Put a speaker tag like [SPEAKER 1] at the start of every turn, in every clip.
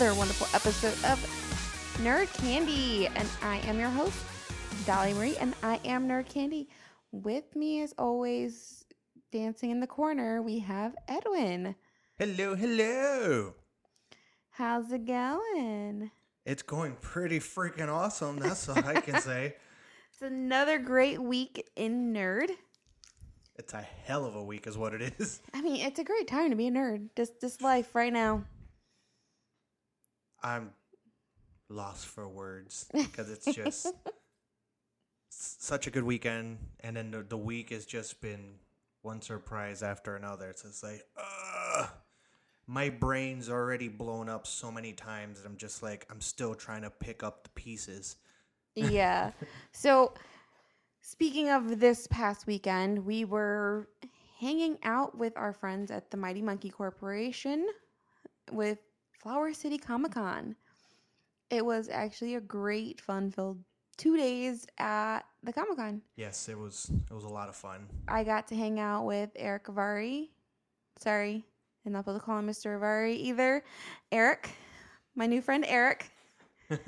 [SPEAKER 1] another wonderful episode of Nerd Candy. And I am your host, Dolly Marie, and I am Nerd Candy. With me, as always, dancing in the corner, we have Edwin.
[SPEAKER 2] Hello, hello.
[SPEAKER 1] How's it going?
[SPEAKER 2] It's going pretty freaking awesome. That's all I can say.
[SPEAKER 1] It's another great week in Nerd.
[SPEAKER 2] It's a hell of a week, is what it is.
[SPEAKER 1] I mean, it's a great time to be a nerd. This this life right now.
[SPEAKER 2] I'm lost for words because it's just s- such a good weekend, and then the, the week has just been one surprise after another. It's just like, ugh. My brain's already blown up so many times, and I'm just like, I'm still trying to pick up the pieces.
[SPEAKER 1] yeah. So, speaking of this past weekend, we were hanging out with our friends at the Mighty Monkey Corporation with Flower City Comic Con. It was actually a great, fun filled two days at the Comic Con.
[SPEAKER 2] Yes, it was. It was a lot of fun.
[SPEAKER 1] I got to hang out with Erick Avari. Sorry, I'm not supposed to call him Mr. Avari either. Eric, my new friend Eric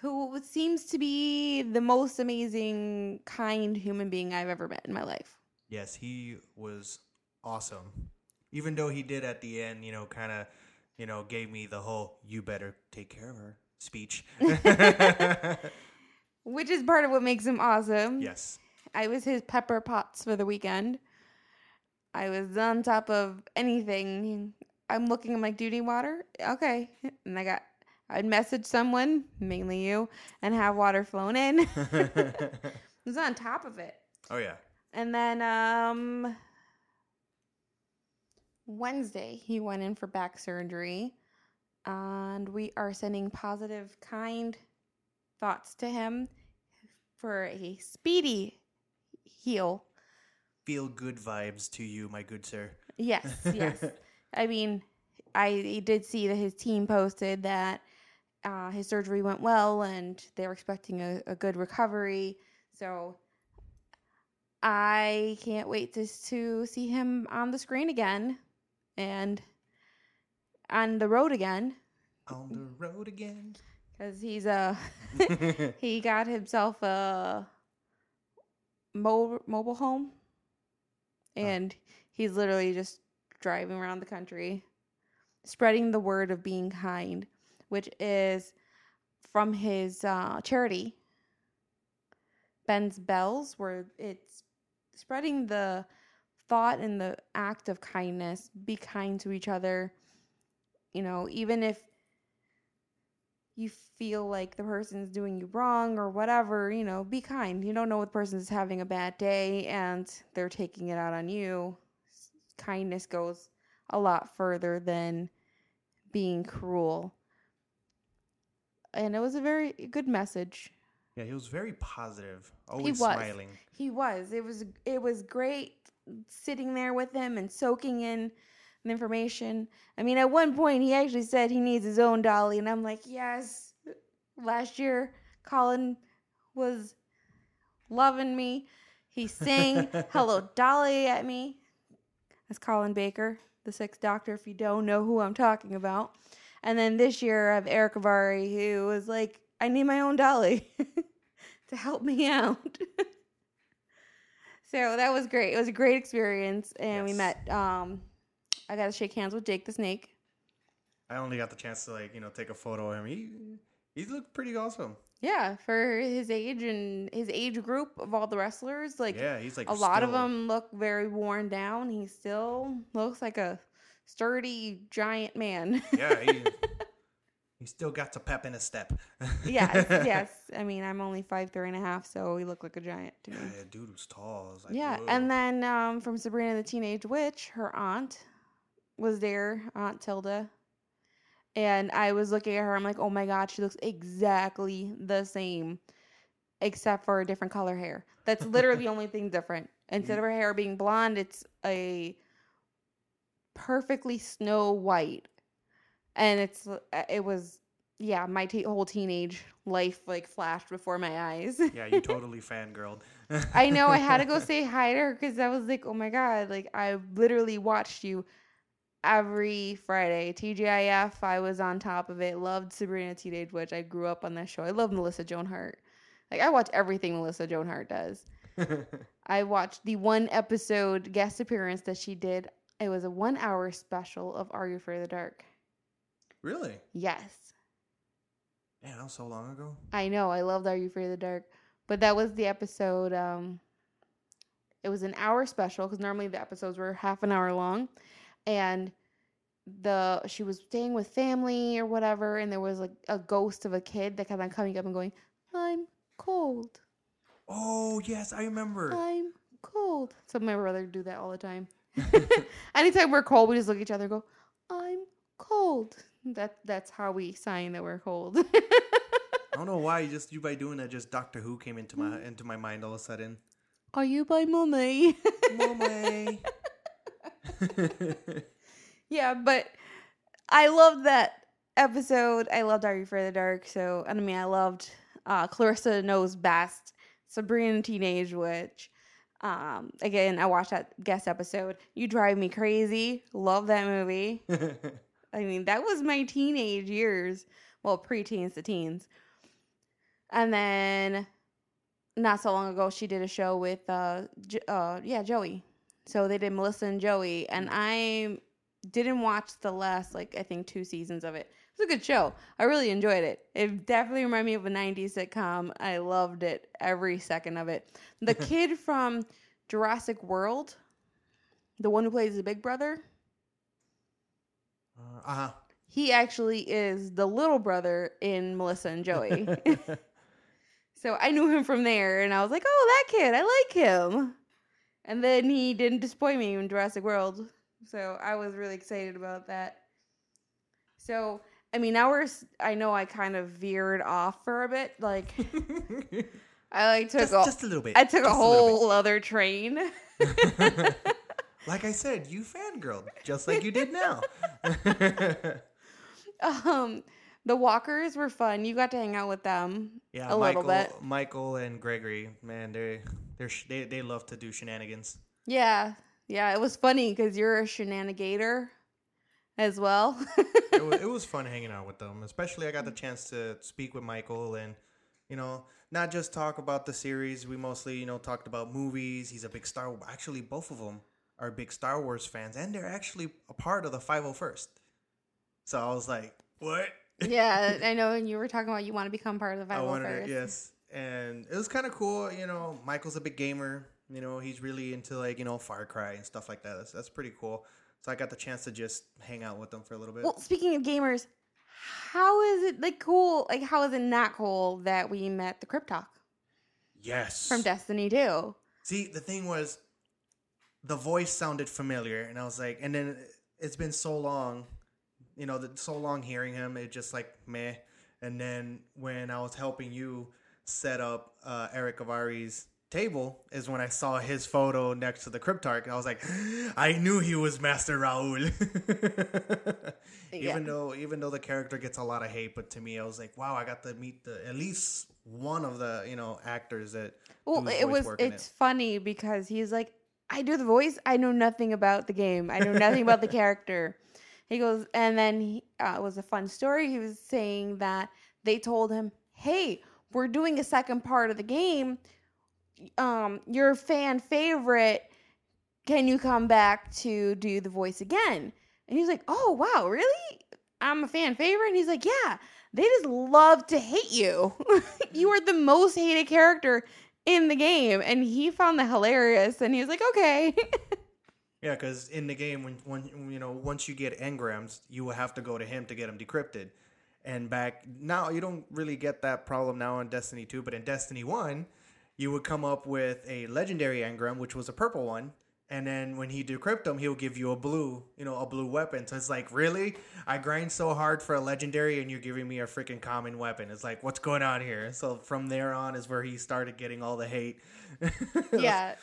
[SPEAKER 1] who seems to be the most amazing, kind human being I've ever met in my life.
[SPEAKER 2] Yes, he was awesome. Even though he did at the end, you know, kind of, you know, gave me the whole "you better take care of her" speech.
[SPEAKER 1] Which is part of what makes him awesome.
[SPEAKER 2] yes.
[SPEAKER 1] I was his Pepper Potts for the weekend. I was on top of anything. I'm looking, I'm like, duty water? Okay. And I got, I'd message someone, mainly you, and have water flown in. I was on top of it.
[SPEAKER 2] oh yeah.
[SPEAKER 1] And then um Wednesday he went in for back surgery and we are sending positive kind thoughts to him for a speedy heal.
[SPEAKER 2] Feel good vibes to you, my good sir.
[SPEAKER 1] Yes, yes. I mean, I did see that his team posted that uh, his surgery went well and they were expecting a, a good recovery. So I can't wait to, to see him on the screen again and on the road again.
[SPEAKER 2] On the road again.
[SPEAKER 1] because he's uh, he got himself a mo- mobile home. And he's literally just driving around the country spreading the word of being kind which is from his uh, charity. Ben's bells where it's spreading the thought and the act of kindness be kind to each other you know even if you feel like the person's doing you wrong or whatever, you know, be kind. You don't know what the person's having a bad day and they're taking it out on you. Kindness goes a lot further than being cruel. And it was a very good message.
[SPEAKER 2] yeah, he was very positive. Always
[SPEAKER 1] was.
[SPEAKER 2] smiling.
[SPEAKER 1] He was. It was it was great sitting there with him and soaking in the information. I mean, at one point he actually said he needs his own dolly, and I'm like, yes. Last year, Colin was loving me. He sang "Hello, Dolly" at me. That's Colin Baker, the sixth Doctor. If you don't know who I'm talking about, and then this year I have Erick Avari, who was like, "I need my own dolly to help me out." So that was great. It was a great experience, and we met. Um, I got to shake hands with Jake the Snake.
[SPEAKER 2] I only got the chance to like, you know, take a photo of him. He he looked pretty awesome.
[SPEAKER 1] Yeah, for his age and his age group of all the wrestlers, like
[SPEAKER 2] yeah, he's like
[SPEAKER 1] a lot of them look very worn down. He still looks like a sturdy giant man.
[SPEAKER 2] Yeah, he, he still got the pep in his step.
[SPEAKER 1] yes, yes. I mean, I'm only five three and a half, so he looked like a giant to me.
[SPEAKER 2] Yeah, dude was tall. Was like,
[SPEAKER 1] Yeah,
[SPEAKER 2] whoa.
[SPEAKER 1] and then um, from Sabrina the Teenage Witch, her aunt was there, Aunt Tilda. And I was looking at her, I'm like, oh my god, she looks exactly the same, except for a different color hair. That's literally the only thing different. Instead of her hair being blonde, it's a perfectly snow white. And it's, uh, it was, yeah, my te- whole teenage life like flashed before my eyes.
[SPEAKER 2] yeah, you totally fangirled.
[SPEAKER 1] I know I had to go say hi to her because I was like, oh my god, like I literally watched you every Friday. TGIF, I was on top of it. Loved Sabrina Teenage Witch. I grew up on that show. I love Melissa Joan Hart. Like I watch everything Melissa Joan Hart does. I watched the one episode guest appearance that she did. It was a one hour special of Are You Afraid of the Dark?
[SPEAKER 2] Really?
[SPEAKER 1] Yes.
[SPEAKER 2] Man, that was so long ago.
[SPEAKER 1] I know. I loved Are You Afraid of the Dark? But that was the episode. Um, it was an hour special because normally the episodes were half an hour long, and the she was staying with family or whatever, and there was like a ghost of a kid that kept on coming up and going, "I'm cold,
[SPEAKER 2] Oh yes, I remember.
[SPEAKER 1] I'm cold." So my brother would do that all the time. Anytime we're cold, we just look at each other and go, "I'm cold." That that's how we sign that we're cold.
[SPEAKER 2] I don't know why. Just you by doing that, just Doctor Who came into my into my mind all of a sudden.
[SPEAKER 1] Are you by mummy?
[SPEAKER 2] Mommy.
[SPEAKER 1] yeah, but I loved that episode. I loved Are You of the Dark? So, and I mean, I loved uh, Clarissa Knows Best, Sabrina Teenage Witch. Um, again, I watched that guest episode. You Drive Me Crazy. Love that movie. I mean, that was my teenage years. Well, preteens to teens. And then not so long ago, she did a show with, uh, J- uh, yeah, Joey. So they did Melissa and Joey, and I didn't watch the last, like, I think two seasons of it. It was a good show. I really enjoyed it. It definitely reminded me of a 90s sitcom. I loved it, every second of it. The kid from Jurassic World, the one who plays the big brother,
[SPEAKER 2] uh huh.
[SPEAKER 1] he actually is the little brother in Melissa and Joey. so I knew him from there, and I was like, "Oh, that kid, I like him." And then he didn't disappoint me in Jurassic World, so I was really excited about that. So I mean, now we're. I know I kind of veered off for a bit. Like I like took
[SPEAKER 2] just,
[SPEAKER 1] a,
[SPEAKER 2] just a little bit.
[SPEAKER 1] I took a
[SPEAKER 2] just bit.
[SPEAKER 1] whole other train.
[SPEAKER 2] like I said, you fangirled just like you did now.
[SPEAKER 1] um, the Walkers were fun. You got to hang out with them.
[SPEAKER 2] yeah,
[SPEAKER 1] A
[SPEAKER 2] Michael,
[SPEAKER 1] little bit.
[SPEAKER 2] Michael and Gregory, man, they they're sh- they they love to do shenanigans.
[SPEAKER 1] Yeah, yeah, it was funny because you're a shenanigator as well.
[SPEAKER 2] it, was, it was fun hanging out with them. Especially, I got the chance to speak with Michael and, you know, not just talk about the series. We mostly, you know, talked about movies. He's a big Star. Actually, both of them are big Star Wars fans, and they're actually a part of the 501st. So I was like, what?
[SPEAKER 1] yeah, I know. And you were talking about you want to become part of the
[SPEAKER 2] I
[SPEAKER 1] 501st.
[SPEAKER 2] wanted, oh yes, and it was kind of cool. You know, Michael's a big gamer. You know, he's really into like you know Far Cry and stuff like that. That's, that's pretty cool. So I got the chance to just hang out with them for a little bit.
[SPEAKER 1] Well, speaking of gamers, how is it like cool? Like, how is it not cool that we met the Crypt
[SPEAKER 2] yes,
[SPEAKER 1] from Destiny 2?
[SPEAKER 2] See, the thing was, the voice sounded familiar, and I was like, and then it's been so long, you know, that so long hearing him, it just like meh. And then when I was helping you set up uh, Erick Avari's table, is when I saw his photo next to the Cryptarch. I was like, I knew he was Master Rahool.
[SPEAKER 1] Yeah.
[SPEAKER 2] Even though, even though the character gets a lot of hate, but to me, I was like, wow, I got to meet the at least one of the you know actors that.
[SPEAKER 1] Well, it was. It's funny because he's like, I do the voice. I know nothing about the game. I know nothing about the character. He goes, and then he, uh, it was a fun story. He was saying that they told him, "Hey, we're doing a second part of the game. Um, your fan favorite. Can you come back to do the voice again?" And he's like, "Oh wow, really? I'm a fan favorite." And he's like, "Yeah." They just love to hate you. you are the most hated character in the game and he found that hilarious and he was like okay
[SPEAKER 2] Yeah, because in the game, when when you know once you get engrams, you will have to go to him to get them decrypted. And back now, you don't really get that problem now in Destiny two, but in Destiny one, you would come up with a legendary engram, which was a purple one, and then when he decrypt them, he'll give you a blue, you know, a blue weapon. So it's like, really, I grind so hard for a legendary, and you're giving me a freaking common weapon. It's like, what's going on here? So from there on is where he started getting all the hate.
[SPEAKER 1] yeah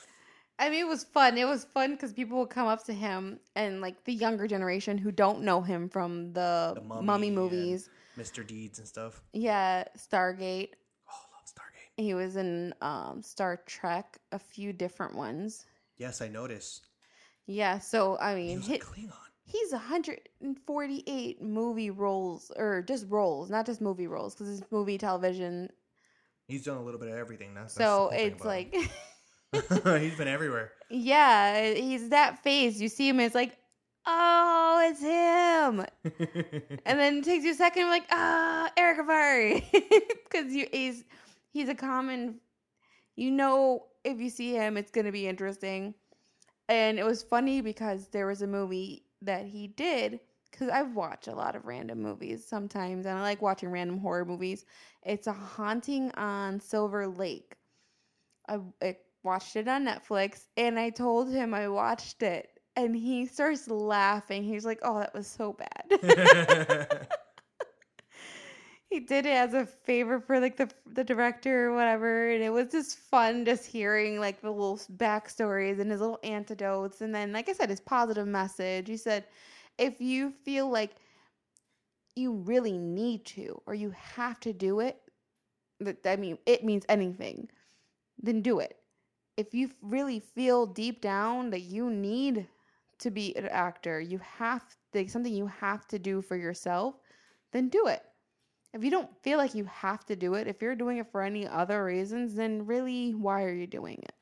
[SPEAKER 1] i mean it was fun it was fun because people would come up to him and like the younger generation who don't know him from the,
[SPEAKER 2] The
[SPEAKER 1] mummy,
[SPEAKER 2] Mummy
[SPEAKER 1] movies
[SPEAKER 2] Mr. Deeds and stuff.
[SPEAKER 1] yeah stargate
[SPEAKER 2] Oh, I love Stargate.
[SPEAKER 1] he was in um star trek a few different ones
[SPEAKER 2] Yes, I noticed.
[SPEAKER 1] yeah so i mean he,
[SPEAKER 2] a
[SPEAKER 1] he's 148 movie roles or just roles, not just movie roles because it's movie, television.
[SPEAKER 2] He's done a little bit of everything. That's, that's
[SPEAKER 1] So
[SPEAKER 2] thing
[SPEAKER 1] it's like,
[SPEAKER 2] he's been everywhere.
[SPEAKER 1] yeah, he's that face. You see him, it's like, oh, it's him. And then it takes you a second, like, ah, Erick Avari. Because you he's he's a common you know if you see him it's gonna be interesting. And it was funny because there was a movie that he did because I've watched a lot of random movies sometimes and I like watching random horror movies. It's a haunting on Silver Lake. I, I watched it on Netflix and I told him I watched it and he starts laughing. He's like, "Oh, that was so bad." he did it as a favor for like the the director or whatever, and it was just fun just hearing like the little backstories and his little antidotes, and then like I said, his positive message. He said, if you feel like you really need to or you have to do it, that I mean, it means anything, then do it. If you really feel deep down that you need to be an actor, you have like something you have to do for yourself, then do it. If you don't feel like you have to do it, if you're doing it for any other reasons, then really, why are you doing it?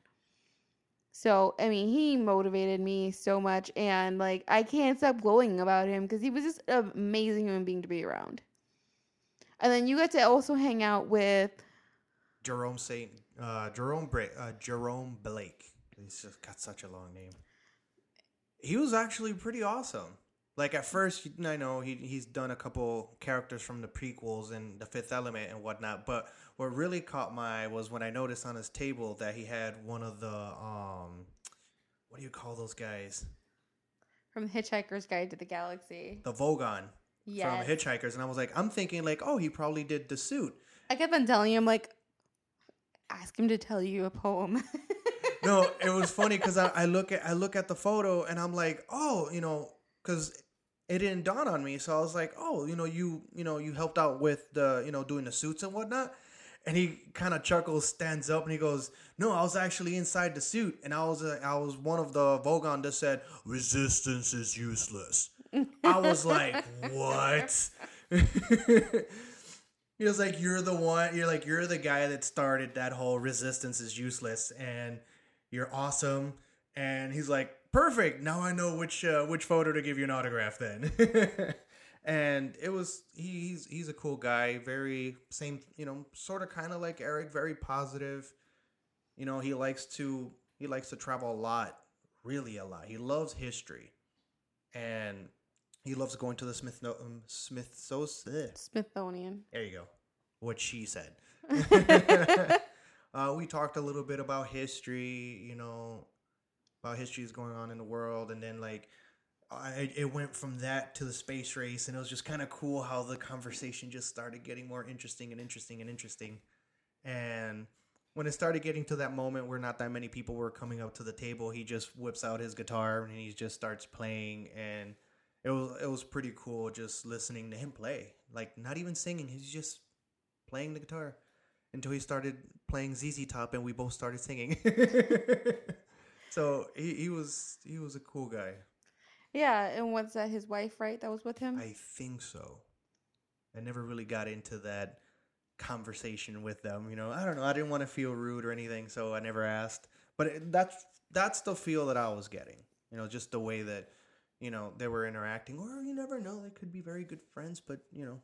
[SPEAKER 1] So, I mean, he motivated me so much, and like, I can't stop glowing about him because he was just an amazing human being to be around. And then you got to also hang out with,
[SPEAKER 2] Jerome Saint, uh, Jerome Bra- uh, Jerome Blake. He's just got such a long name. He was actually pretty awesome. Like at first, I know he he's done a couple characters from the prequels and the Fifth Element and whatnot. But what really caught my eye was when I noticed on his table that he had one of the um, what do you call those guys?
[SPEAKER 1] from Hitchhiker's Guide to the Galaxy.
[SPEAKER 2] The Vogon
[SPEAKER 1] Yes.
[SPEAKER 2] from Hitchhikers, and I was like, I'm thinking like, oh, he probably did the suit.
[SPEAKER 1] I kept on telling him, like, ask him to tell you a poem.
[SPEAKER 2] no, it was funny because I, I look at I look at the photo and I'm like, oh, you know, because it didn't dawn on me. So I was like, oh, you know, you you know, you helped out with the you know doing the suits and whatnot. And he kind of chuckles, stands up, and he goes, "No, I was actually inside the suit, and I was uh, I was one of the Vogon that said resistance is useless." I was like, "What?" he was like, "You're the one. You're like you're the guy that started that whole resistance is useless, and you're awesome." And he's like, "Perfect. Now I know which uh, which photo to give you an autograph then." and it was he, he's he's a cool guy. Very same, you know, sort of kind of like Eric. Very positive. You know, he likes to he likes to travel a lot, really a lot. He loves history, and he loves going to the Smith um, Smithsonian.
[SPEAKER 1] Smithsonian.
[SPEAKER 2] There you go. What she said. uh, we talked a little bit about history, you know, about history is going on in the world, and then like I, it went from that to the space race, and it was just kind of cool how the conversation just started getting more interesting and interesting and interesting. And when it started getting to that moment where not that many people were coming up to the table, he just whips out his guitar and he just starts playing, and it was it was pretty cool just listening to him play. Like not even singing, he's just playing the guitar until he started playing ZZ Top, and we both started singing. so he, he was he was a cool guy.
[SPEAKER 1] Yeah, and was that? His wife, right? That was with him.
[SPEAKER 2] I think so. I never really got into that conversation with them. You know, I don't know. I didn't want to feel rude or anything, so I never asked. But it, that's that's the feel that I was getting. You know, just the way that you know they were interacting. Or you never know, they could be very good friends. But you know,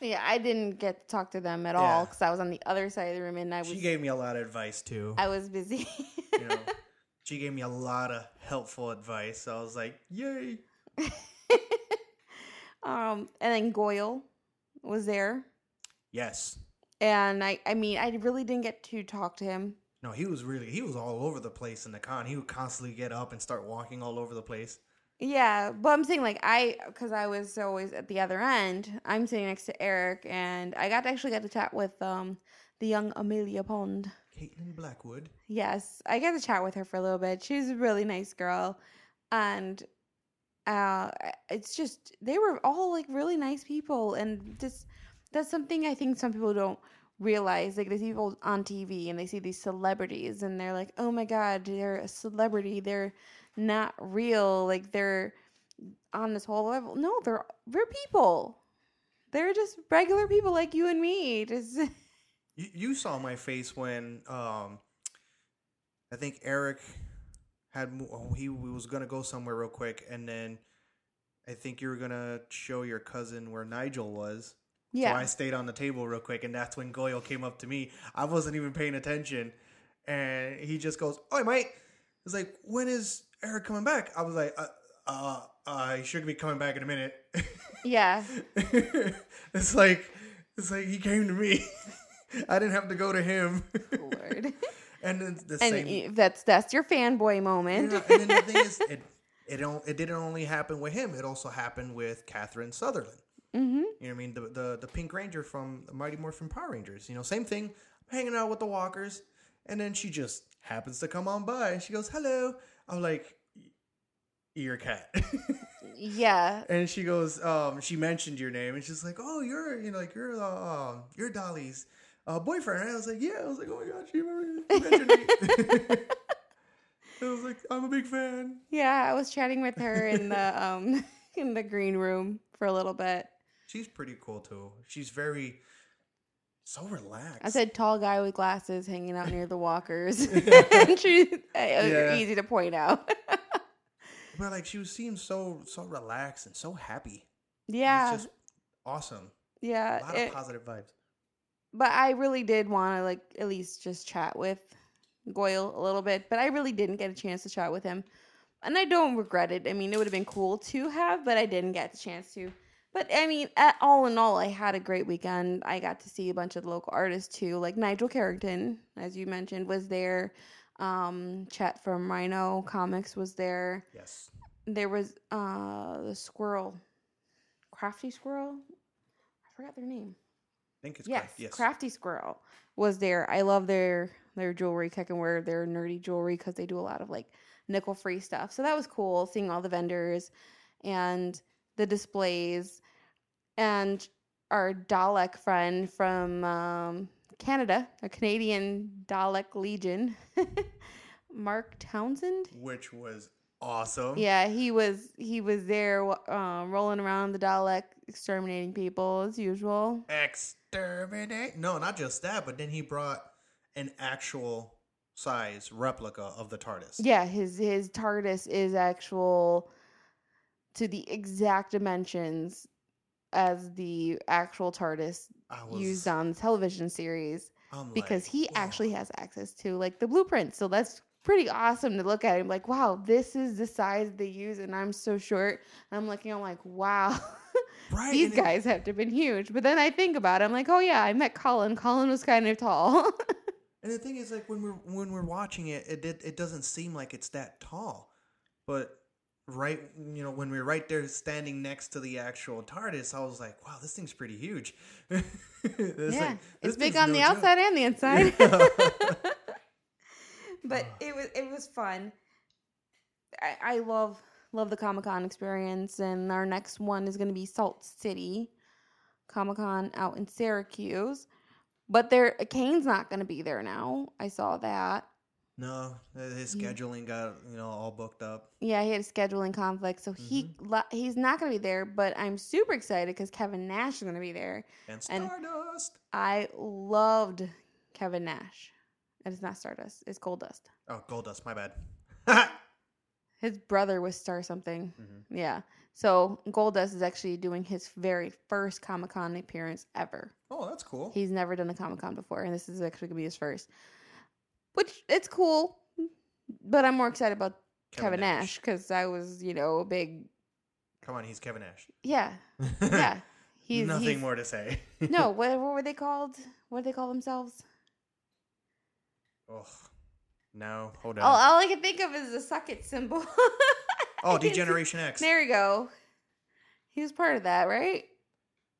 [SPEAKER 1] yeah, I didn't get to talk to them at all because I was on the other side of the room and I was
[SPEAKER 2] she gave me a lot of advice too.
[SPEAKER 1] I was busy.
[SPEAKER 2] you know, she gave me a lot of helpful advice. So I was like, yay.
[SPEAKER 1] um, and then Goyle was there,
[SPEAKER 2] Yes.
[SPEAKER 1] and I I mean I really didn't get to talk to him.
[SPEAKER 2] No, he was really he was all over the place in the con. He would constantly get up and start walking all over the place.
[SPEAKER 1] Yeah, but I'm saying like I, because I was always at the other end. I'm sitting next to Eric, and I got to actually get to chat with um the young Amelia Pond.
[SPEAKER 2] Caitlin Blackwood.
[SPEAKER 1] Yes, I got to chat with her for a little bit. She's a really nice girl, and uh, it's just they were all like really nice people, and just that's something I think some people don't realize. Like they see people on TV and they see these celebrities, and they're like, "Oh my god, they're a celebrity. They're not real. Like they're on this whole level. No, they're they're people. They're just regular people like you and me. Just
[SPEAKER 2] You, you saw my face when um, I think Eric had oh, he was gonna go somewhere real quick, and then I think you were gonna show your cousin where Nigel was.
[SPEAKER 1] yeah.
[SPEAKER 2] So I stayed on the table real quick, and that's when Goyle came up to me. I wasn't even paying attention, and he just goes, "Oi, mate!" it's like, "When is Eric coming back?" I was like, "Uh, uh, uh he should be coming back in a minute."
[SPEAKER 1] yeah.
[SPEAKER 2] it's like, it's like he came to me. I didn't have to go to him.
[SPEAKER 1] Lord.
[SPEAKER 2] and then the
[SPEAKER 1] and
[SPEAKER 2] same.
[SPEAKER 1] that's that's your fanboy moment.
[SPEAKER 2] Yeah, and then the thing is, it it don't it didn't only happen with him. It also happened with Catherine Sutherland.
[SPEAKER 1] mm-hmm.
[SPEAKER 2] You know what I mean? The the the Pink Ranger from the Mighty Morphin Power Rangers. You know, same thing. hanging out with the walkers, and then she just happens to come on by. She goes, "Hello." I'm like, "You're cat."
[SPEAKER 1] Yeah.
[SPEAKER 2] and she goes, um, she mentioned your name, and she's like, "Oh, you're, you know, like you're, uh, um, you're Dolly's uh, boyfriend." I was like, "Yeah." I was like, "Oh my god, she remember- mentioned me." I was like, "I'm a big fan."
[SPEAKER 1] Yeah, I was chatting with her in the um in the green room for a little bit.
[SPEAKER 2] She's pretty cool too. She's very so relaxed.
[SPEAKER 1] I said tall guy with glasses hanging out near the walkers. and she uh,
[SPEAKER 2] Yeah.
[SPEAKER 1] easy to point out.
[SPEAKER 2] but like she was seemed so so relaxed and so happy.
[SPEAKER 1] yeah.
[SPEAKER 2] It's just awesome.
[SPEAKER 1] yeah.
[SPEAKER 2] A lot
[SPEAKER 1] it-
[SPEAKER 2] of positive vibes.
[SPEAKER 1] But I really did want to like at least just chat with Goyle a little bit, but I really didn't get a chance to chat with him. And I don't regret it. I mean, it would have been cool to have, but I didn't get the chance to. But I mean, at, all in all, I had a great weekend. I got to see a bunch of local artists too, like Nigel Carrington, as you mentioned, was there. Um, Chet from Rhino Comics was there.
[SPEAKER 2] Yes.
[SPEAKER 1] There was uh the squirrel, Crafty Squirrel. I forgot their name
[SPEAKER 2] think it's
[SPEAKER 1] yes,
[SPEAKER 2] correct. Yes.
[SPEAKER 1] Crafty Squirrel was there. I love their their jewelry. I can wear their nerdy jewelry because they do a lot of like nickel free stuff. So that was cool seeing all the vendors and the displays and our Dalek friend from um, Canada, a Canadian Dalek Legion, Mark Townsend.
[SPEAKER 2] Which was awesome.
[SPEAKER 1] Yeah, he was he was there uh, rolling around the Dalek, exterminating people as usual.
[SPEAKER 2] Exterminate. No, not just that, but then he brought an actual size replica of the TARDIS.
[SPEAKER 1] Yeah, his his TARDIS is actual to the exact dimensions as the actual TARDIS
[SPEAKER 2] was
[SPEAKER 1] used on the television series
[SPEAKER 2] I'm
[SPEAKER 1] because
[SPEAKER 2] like,
[SPEAKER 1] he
[SPEAKER 2] whoa.
[SPEAKER 1] actually has access to like the blueprint. So that's pretty awesome to look at him like, wow, this is the size they use and I'm so short. And I'm looking, I'm like, wow.
[SPEAKER 2] right,
[SPEAKER 1] These
[SPEAKER 2] and it-
[SPEAKER 1] guys have to have been huge. But then I think about it, I'm like, oh yeah, I met Colin. Colin was kind of tall.
[SPEAKER 2] And the thing is, like when we're when we're watching it, it it, it doesn't seem like it's that tall, but right, you know, when we're right there standing next to the actual TARDIS, I was like, wow, this thing's pretty huge. It's
[SPEAKER 1] yeah,
[SPEAKER 2] like,
[SPEAKER 1] it's big on
[SPEAKER 2] no
[SPEAKER 1] the
[SPEAKER 2] joke.
[SPEAKER 1] outside and the inside.
[SPEAKER 2] Yeah.
[SPEAKER 1] but it was it was fun. I, I love love the Comic Con experience, and our next one is going to be Salt City Comic Con out in Syracuse. But there, Kane's not going to be there now. I saw that.
[SPEAKER 2] No, his scheduling got you know all booked up.
[SPEAKER 1] Yeah, he had a scheduling conflict, so he mm-hmm. he's not going to be there. But I'm super excited because Kevin Nash is going to be there.
[SPEAKER 2] And
[SPEAKER 1] And-
[SPEAKER 2] Stardust.
[SPEAKER 1] I loved Kevin Nash. It's not Stardust. It's Gold Dust.
[SPEAKER 2] oh, Goldust, my bad.
[SPEAKER 1] His brother was Star something.
[SPEAKER 2] Mhm.
[SPEAKER 1] Yeah. So Goldust is actually doing his very first Comic Con appearance ever.
[SPEAKER 2] Oh, that's cool.
[SPEAKER 1] He's never done a Comic Con before, and this is actually gonna be his first. Which it's cool, but I'm more excited about Kevin, Nash because I was, you know, a big
[SPEAKER 2] Come on, he's Kevin Nash.
[SPEAKER 1] yeah, yeah. He's
[SPEAKER 2] Nothing
[SPEAKER 1] he's,
[SPEAKER 2] more to say.
[SPEAKER 1] No, what, what were they called? What did they call themselves?
[SPEAKER 2] Oh, no, hold on.
[SPEAKER 1] all I can think of is the suck it symbol.
[SPEAKER 2] oh,
[SPEAKER 1] I can't see-
[SPEAKER 2] Degeneration X.
[SPEAKER 1] There we go. He was part of that, right?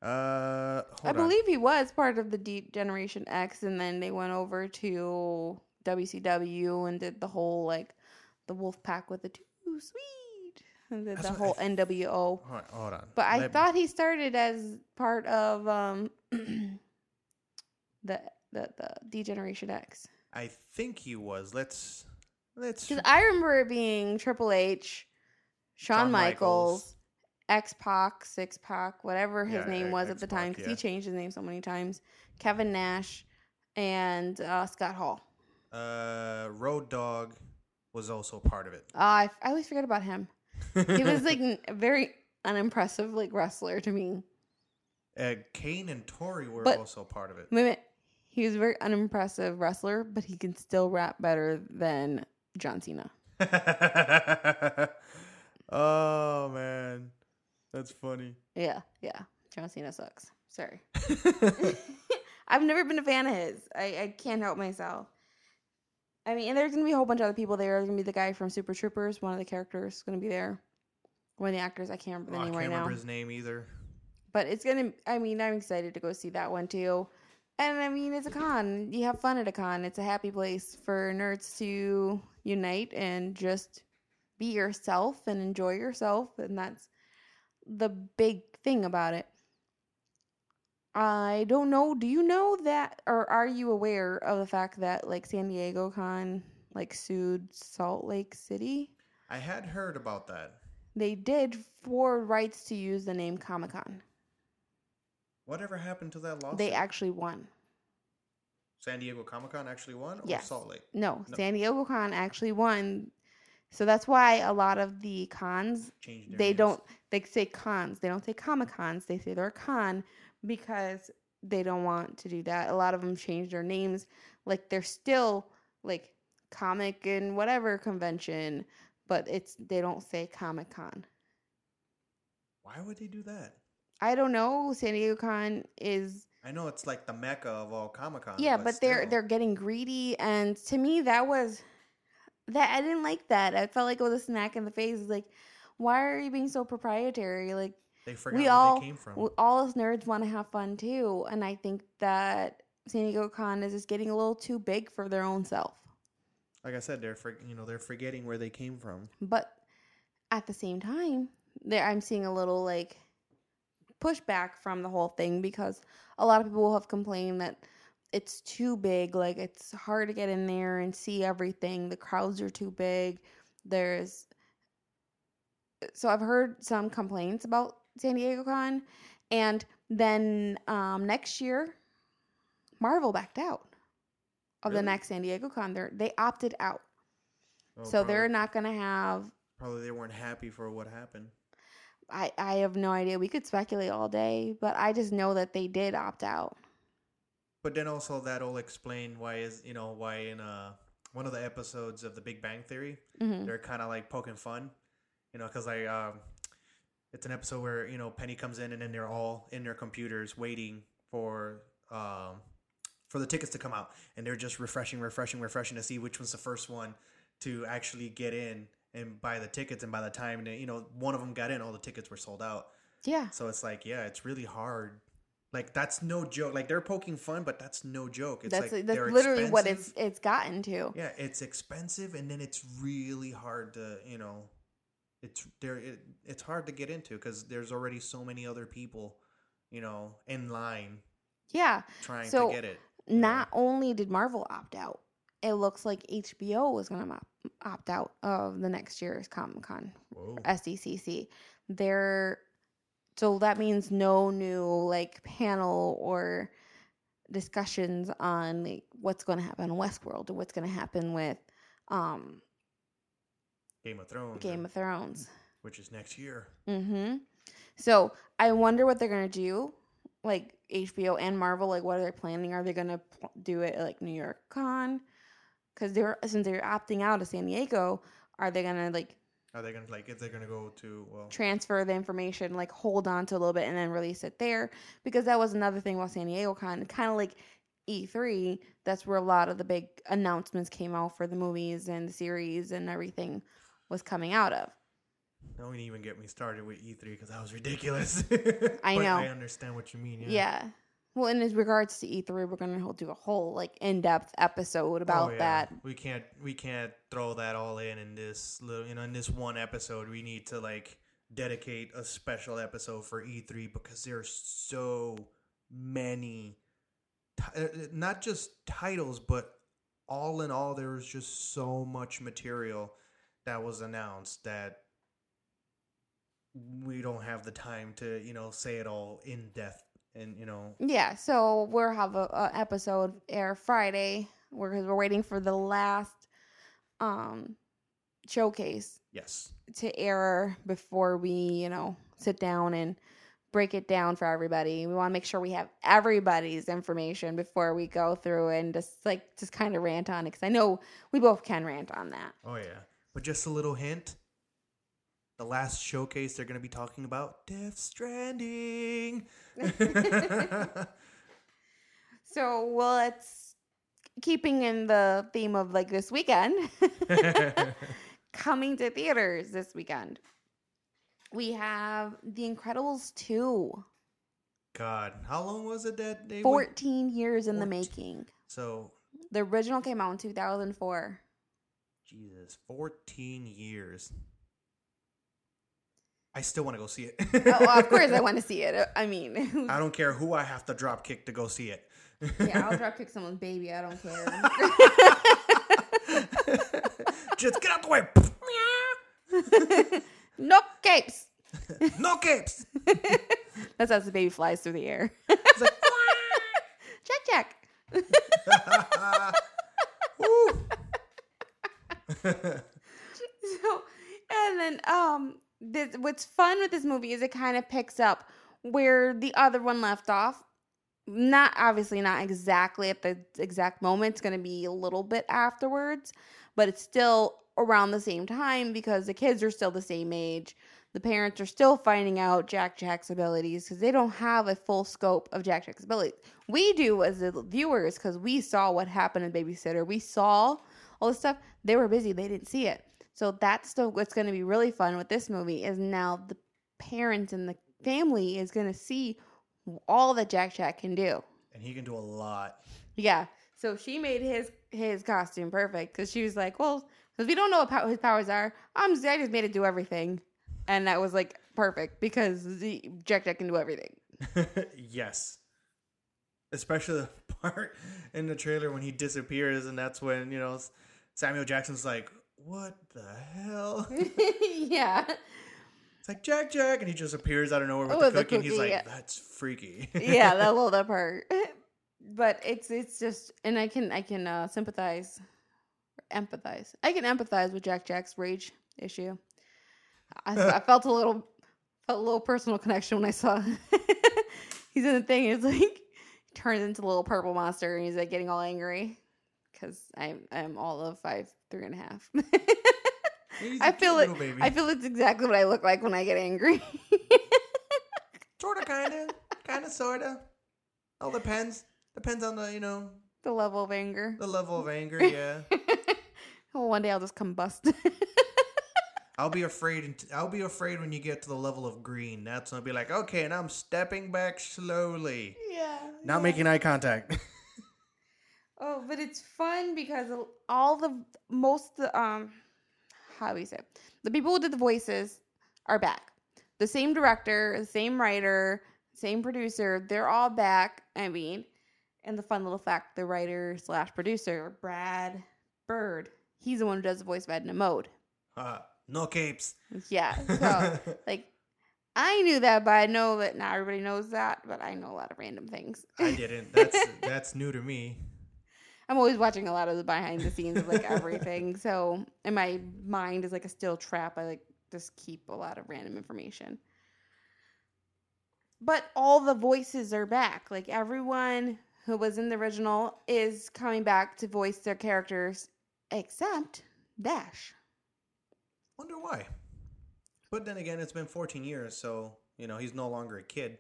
[SPEAKER 2] Uh, hold
[SPEAKER 1] I
[SPEAKER 2] on.
[SPEAKER 1] believe he was part of the Degeneration X, and then they went over to WCW and did the whole like the Wolf Pack with the two sweet, and did
[SPEAKER 2] That's
[SPEAKER 1] the whole
[SPEAKER 2] I
[SPEAKER 1] NWO.
[SPEAKER 2] Hold on. Hold on.
[SPEAKER 1] But I
[SPEAKER 2] Let-
[SPEAKER 1] thought he started as part of um the the the Degeneration X
[SPEAKER 2] I think he was. Let's let's.
[SPEAKER 1] because I remember it being Triple H, Shawn,
[SPEAKER 2] Shawn
[SPEAKER 1] Michaels, X Pac, Syxx Pac, whatever his
[SPEAKER 2] Yeah,
[SPEAKER 1] name was at the time, because he changed his name so many times. Kevin Nash and uh, Scott Hall.
[SPEAKER 2] Uh, Road Dog was also part of it.
[SPEAKER 1] Uh, I, I always forget about him. He was like n- a very unimpressive like wrestler to me.
[SPEAKER 2] uh, Kane and Tori were
[SPEAKER 1] But-
[SPEAKER 2] also part of it.
[SPEAKER 1] Wait a minute. He was a very unimpressive wrestler, but he can still rap better than John Cena.
[SPEAKER 2] oh man, that's funny.
[SPEAKER 1] Yeah, yeah. John Cena sucks. Sorry. I've never been a fan of his. I, I can't help myself. I mean, and there's gonna be a whole bunch of other people there. There's gonna be the guy from Super Troopers, one of the characters, is gonna be there. One of the actors, I can't remember
[SPEAKER 2] Oh,
[SPEAKER 1] the
[SPEAKER 2] I
[SPEAKER 1] name
[SPEAKER 2] can't
[SPEAKER 1] right
[SPEAKER 2] remember
[SPEAKER 1] now.
[SPEAKER 2] his name either.
[SPEAKER 1] But it's gonna. I mean, I'm excited to go see that one too. And I mean, it's a con. You have fun at a con. It's a happy place for nerds to unite and just be yourself and enjoy yourself. And that's the big thing about it. I don't know. Do you know that, or are you aware of the fact that like San Diego Con like sued Salt Lake City?
[SPEAKER 2] I had heard about that.
[SPEAKER 1] They did for rights to use the name Comic Con.
[SPEAKER 2] Whatever happened to that lawsuit?
[SPEAKER 1] They actually won.
[SPEAKER 2] San Diego Comic Con actually won, or
[SPEAKER 1] Yes.
[SPEAKER 2] Salt Lake?
[SPEAKER 1] No,
[SPEAKER 2] No.
[SPEAKER 1] San Diego Con actually won. So that's why a lot of the cons they
[SPEAKER 2] names.
[SPEAKER 1] don't they say cons. They don't say comic cons. They say they're a con because they don't want to do that. A lot of them change their names. Like they're still like comic and whatever convention, but it's they don't say Comic Con.
[SPEAKER 2] Why would they do that?
[SPEAKER 1] I don't know. San Diego Con is
[SPEAKER 2] I know it's like the mecca of all Comic Con.
[SPEAKER 1] yeah, but, they're
[SPEAKER 2] still.
[SPEAKER 1] they're getting greedy, and to me that was that I didn't like that. I felt like it was a smack in the face. It's like, why are you being so proprietary? Like
[SPEAKER 2] they forgot
[SPEAKER 1] we
[SPEAKER 2] where
[SPEAKER 1] all
[SPEAKER 2] they came from.
[SPEAKER 1] w- all us nerds want to have fun too, and I think that San Diego Con is just getting a little too big for their own self.
[SPEAKER 2] like I said, they're for, you know they're forgetting where they came from.
[SPEAKER 1] But at the same time, there I'm seeing a little like pushback from the whole thing because a lot of people have complained that it's too big, like it's hard to get in there and see everything. The crowds are too big. There's so I've heard some complaints about San Diego Con and then um next year Marvel backed out of the next San Diego Con. They they opted out.
[SPEAKER 2] Oh,
[SPEAKER 1] so they're not going to have
[SPEAKER 2] probably they weren't happy for what happened.
[SPEAKER 1] I, I have no idea. We could speculate all day, but I just know that they did opt out.
[SPEAKER 2] But then also that'll explain why is you know why in uh one of the episodes of The Big Bang Theory
[SPEAKER 1] hmm
[SPEAKER 2] they're kind of like poking fun, you know, because like um, it's an episode where you know Penny comes in and then they're all in their computers waiting for um for the tickets to come out, and they're just refreshing, refreshing, refreshing to see which one's the first one to actually get in and buy the tickets. And by the time they, you know one of them got in, all the tickets were sold out.
[SPEAKER 1] Yeah.
[SPEAKER 2] So it's like, yeah, it's really hard. Like that's no joke. Like they're poking fun, but that's no joke. It's
[SPEAKER 1] that's
[SPEAKER 2] like
[SPEAKER 1] that's literally what it's it's gotten to.
[SPEAKER 2] Yeah, it's expensive, and then it's really hard to you know, it's there. It, it's hard to get into because there's already so many other people, you know, in line
[SPEAKER 1] Yeah.
[SPEAKER 2] trying
[SPEAKER 1] So,
[SPEAKER 2] to get it.
[SPEAKER 1] Not only did Marvel opt out, it looks like HBO was going to opt out of the next year's Comic Con. SDCC. They're so that means no new like panel or discussions on like what's going to happen in Westworld or what's going to happen with um
[SPEAKER 2] Game of Thrones,
[SPEAKER 1] Game of Thrones.
[SPEAKER 2] which is next year.
[SPEAKER 1] Mm-hmm. So I wonder what they're gonna do, like HBO and Marvel. Like, what are they planning? Are they gonna pl- do it at, like New York Con? Because they're since they're opting out of San Diego, are they gonna like
[SPEAKER 2] Are they gonna like? If they're gonna go to well,
[SPEAKER 1] transfer the information, like hold on to a little bit and then release it there? Because that was another thing about San Diego Con, kind of like E3. That's where a lot of the big announcements came out for the movies and the series and everything was coming out of.
[SPEAKER 2] don't even get me started with E3 because that was ridiculous.
[SPEAKER 1] I
[SPEAKER 2] But
[SPEAKER 1] know.
[SPEAKER 2] I understand what you mean. Yeah.
[SPEAKER 1] Yeah. Well, in regards to E3, we're gonna do a whole like in-depth episode about
[SPEAKER 2] Oh, yeah.
[SPEAKER 1] that.
[SPEAKER 2] We can't we can't throw that all in in this little you know in this one episode. We need to like dedicate a special episode for E3 because there's so many ti- uh, not just titles but all in all there was just so much material that was announced that we don't have the time to you know say it all in depth and you know
[SPEAKER 1] Yeah, so we'll have a, a episode air Friday. We're because we're waiting for the last um showcase
[SPEAKER 2] yes
[SPEAKER 1] to air before we, you know, sit down and break it down for everybody. We want to make sure we have everybody's information before we go through and just like just kind of rant on it because I know we both can rant on that.
[SPEAKER 2] oh yeah but just a little hint the last showcase they're going to be talking about death stranding
[SPEAKER 1] So, well, it's keeping in the theme of like this weekend. coming to theaters this weekend. We have The Incredibles 2.
[SPEAKER 2] god how long was it that they went-
[SPEAKER 1] 14 years in the making.
[SPEAKER 2] so
[SPEAKER 1] The original came out in 2004.
[SPEAKER 2] jesus 14 years i still want to go see it
[SPEAKER 1] oh, well, of course, I want to see it. I mean,
[SPEAKER 2] I don't care who I have to drop kick to go see it.
[SPEAKER 1] yeah, I'll drop kick someone's baby. I don't care.
[SPEAKER 2] Just get out the way.
[SPEAKER 1] no capes.
[SPEAKER 2] no capes.
[SPEAKER 1] That's as the baby flies through the air.
[SPEAKER 2] It's like,
[SPEAKER 1] check, check.
[SPEAKER 2] woo.
[SPEAKER 1] so and then um this what's fun with this movie is it kind of picks up where the other one left off. Not obviously not exactly at the exact moment it's going to be a little bit afterwards but it's still around the same time because the kids are still the same age. The parents are still finding out jack jack's abilities because they don't have a full scope of jack jack's abilities. We do as the viewers because we saw what happened in babysitter. We saw all this stuff. They were busy. They didn't see it so that's still what's going to be really fun with this movie is now the parents and the family is going to see all that Jack Jack can do.
[SPEAKER 2] and he can do a lot.
[SPEAKER 1] Yeah. So she made his his costume perfect because she was like, well, because we don't know what his powers are. I'm I just made it do everything, and that was like perfect because the Jack Jack can do everything.
[SPEAKER 2] yes. Especially the part in the trailer when he disappears, and that's when, you know, Samuel Jackson's like, What the hell?
[SPEAKER 1] yeah.
[SPEAKER 2] It's like Jack Jack, and he just appears out of nowhere with
[SPEAKER 1] Oh,
[SPEAKER 2] the
[SPEAKER 1] the
[SPEAKER 2] cookie, and he's like,
[SPEAKER 1] yeah.
[SPEAKER 2] That's freaky.
[SPEAKER 1] yeah, that little that part. But it's it's just, and I can I can uh, sympathize, empathize. I can empathize with Jack Jack's rage issue. I, I felt a little felt a little personal connection when I saw he's in the thing. It's like he turns into a little purple monster, and he's like getting all angry because I'm I'm all of five three and a half. I feel it.
[SPEAKER 2] baby.
[SPEAKER 1] I feel it's exactly what I look like when I get angry.
[SPEAKER 2] Sorta, kinda, kinda, sorta. All depends. Depends on the, you know,
[SPEAKER 1] the level of anger.
[SPEAKER 2] the level of anger. Yeah,
[SPEAKER 1] well, one day I'll just combust.
[SPEAKER 2] I'll be afraid. I'll be afraid when you get to the level of green. That's when I'll be like, okay, and I'm stepping back slowly,
[SPEAKER 1] yeah.
[SPEAKER 2] not making eye contact.
[SPEAKER 1] Oh, but it's fun because all the most the, um how do we say it? the people who did the voices are back. The same director, the same writer, same producer, they're all back. I mean, and the fun little fact: the writer slash producer Brad Bird, he's the one who does the voice of Edna Mode.
[SPEAKER 2] uh, no capes.
[SPEAKER 1] Yeah, so like I knew that, but I know that not everybody knows that. But I know a lot of random things.
[SPEAKER 2] I didn't. That's that's new to me.
[SPEAKER 1] I'm always watching a lot of the behind the scenes of like everything. So, and my mind is like a still trap. I like just keep a lot of random information. But all the voices are back. Like everyone who was in the original is coming back to voice their characters, except Dash.
[SPEAKER 2] Wonder why. But then again, it's been 14 years, so you know he's no longer a kid.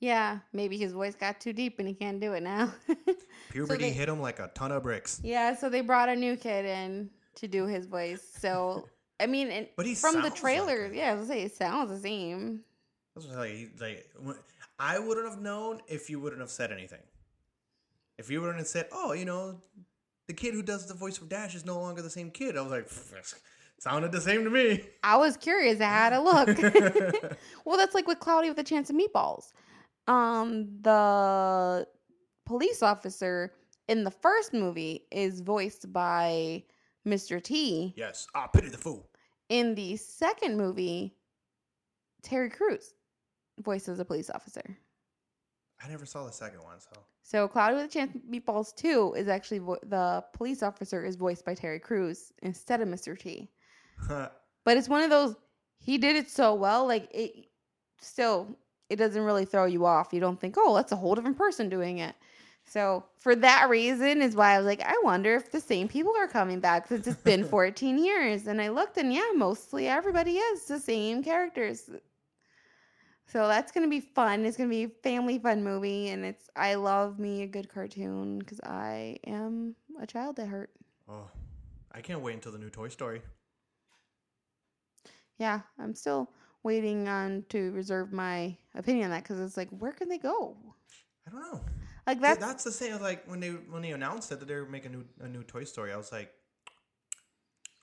[SPEAKER 1] Yeah, maybe his voice got too deep and he can't do it now.
[SPEAKER 2] Puberty
[SPEAKER 1] they-
[SPEAKER 2] hit him like a ton of bricks.
[SPEAKER 1] yeah, so they brought a new kid in to do his voice. So, I mean, and
[SPEAKER 2] But he
[SPEAKER 1] from the
[SPEAKER 2] sounds like
[SPEAKER 1] trailer, yeah, I was say it sounds the same.
[SPEAKER 2] I like. Like I wouldn't have known if you wouldn't have said anything. If you wouldn't have said, "Oh, you know, the kid who does the voice of Dash is no longer the same kid," I was like, "Sounded the same to me."
[SPEAKER 1] I was curious. I had to look. well, that's like with Cloudy with a Chance of Meatballs. Um, the police officer in the first movie is voiced by Mr. T.
[SPEAKER 2] yes. Ah, pity the fool.
[SPEAKER 1] In the second movie, Terry Crews voices a police officer.
[SPEAKER 2] I never saw the second one, so
[SPEAKER 1] So Cloudy with a Chance of Meatballs 2 is actually vo- the police officer is voiced by Terry Crews instead of Mr. T. But it's one of those he did it so well like it still it doesn't really throw you off. You don't think, "Oh, that's a whole different person doing it." So, for that reason is why I was like, I wonder if the same people are coming back since it's been 14 years. And I looked and yeah, mostly everybody is the same characters. So that's gonna be fun. It's gonna be a family fun movie, and it's I love me a good cartoon because I am a child that hurt.
[SPEAKER 2] oh, I can't wait until the new Toy Story.
[SPEAKER 1] Yeah, I'm still waiting on to reserve my opinion on that because it's like, where can they go?
[SPEAKER 2] I don't know.
[SPEAKER 1] Like
[SPEAKER 2] That's,
[SPEAKER 1] that's
[SPEAKER 2] the same. Like when they when they announced it that they were making a new a new Toy Story, I was like,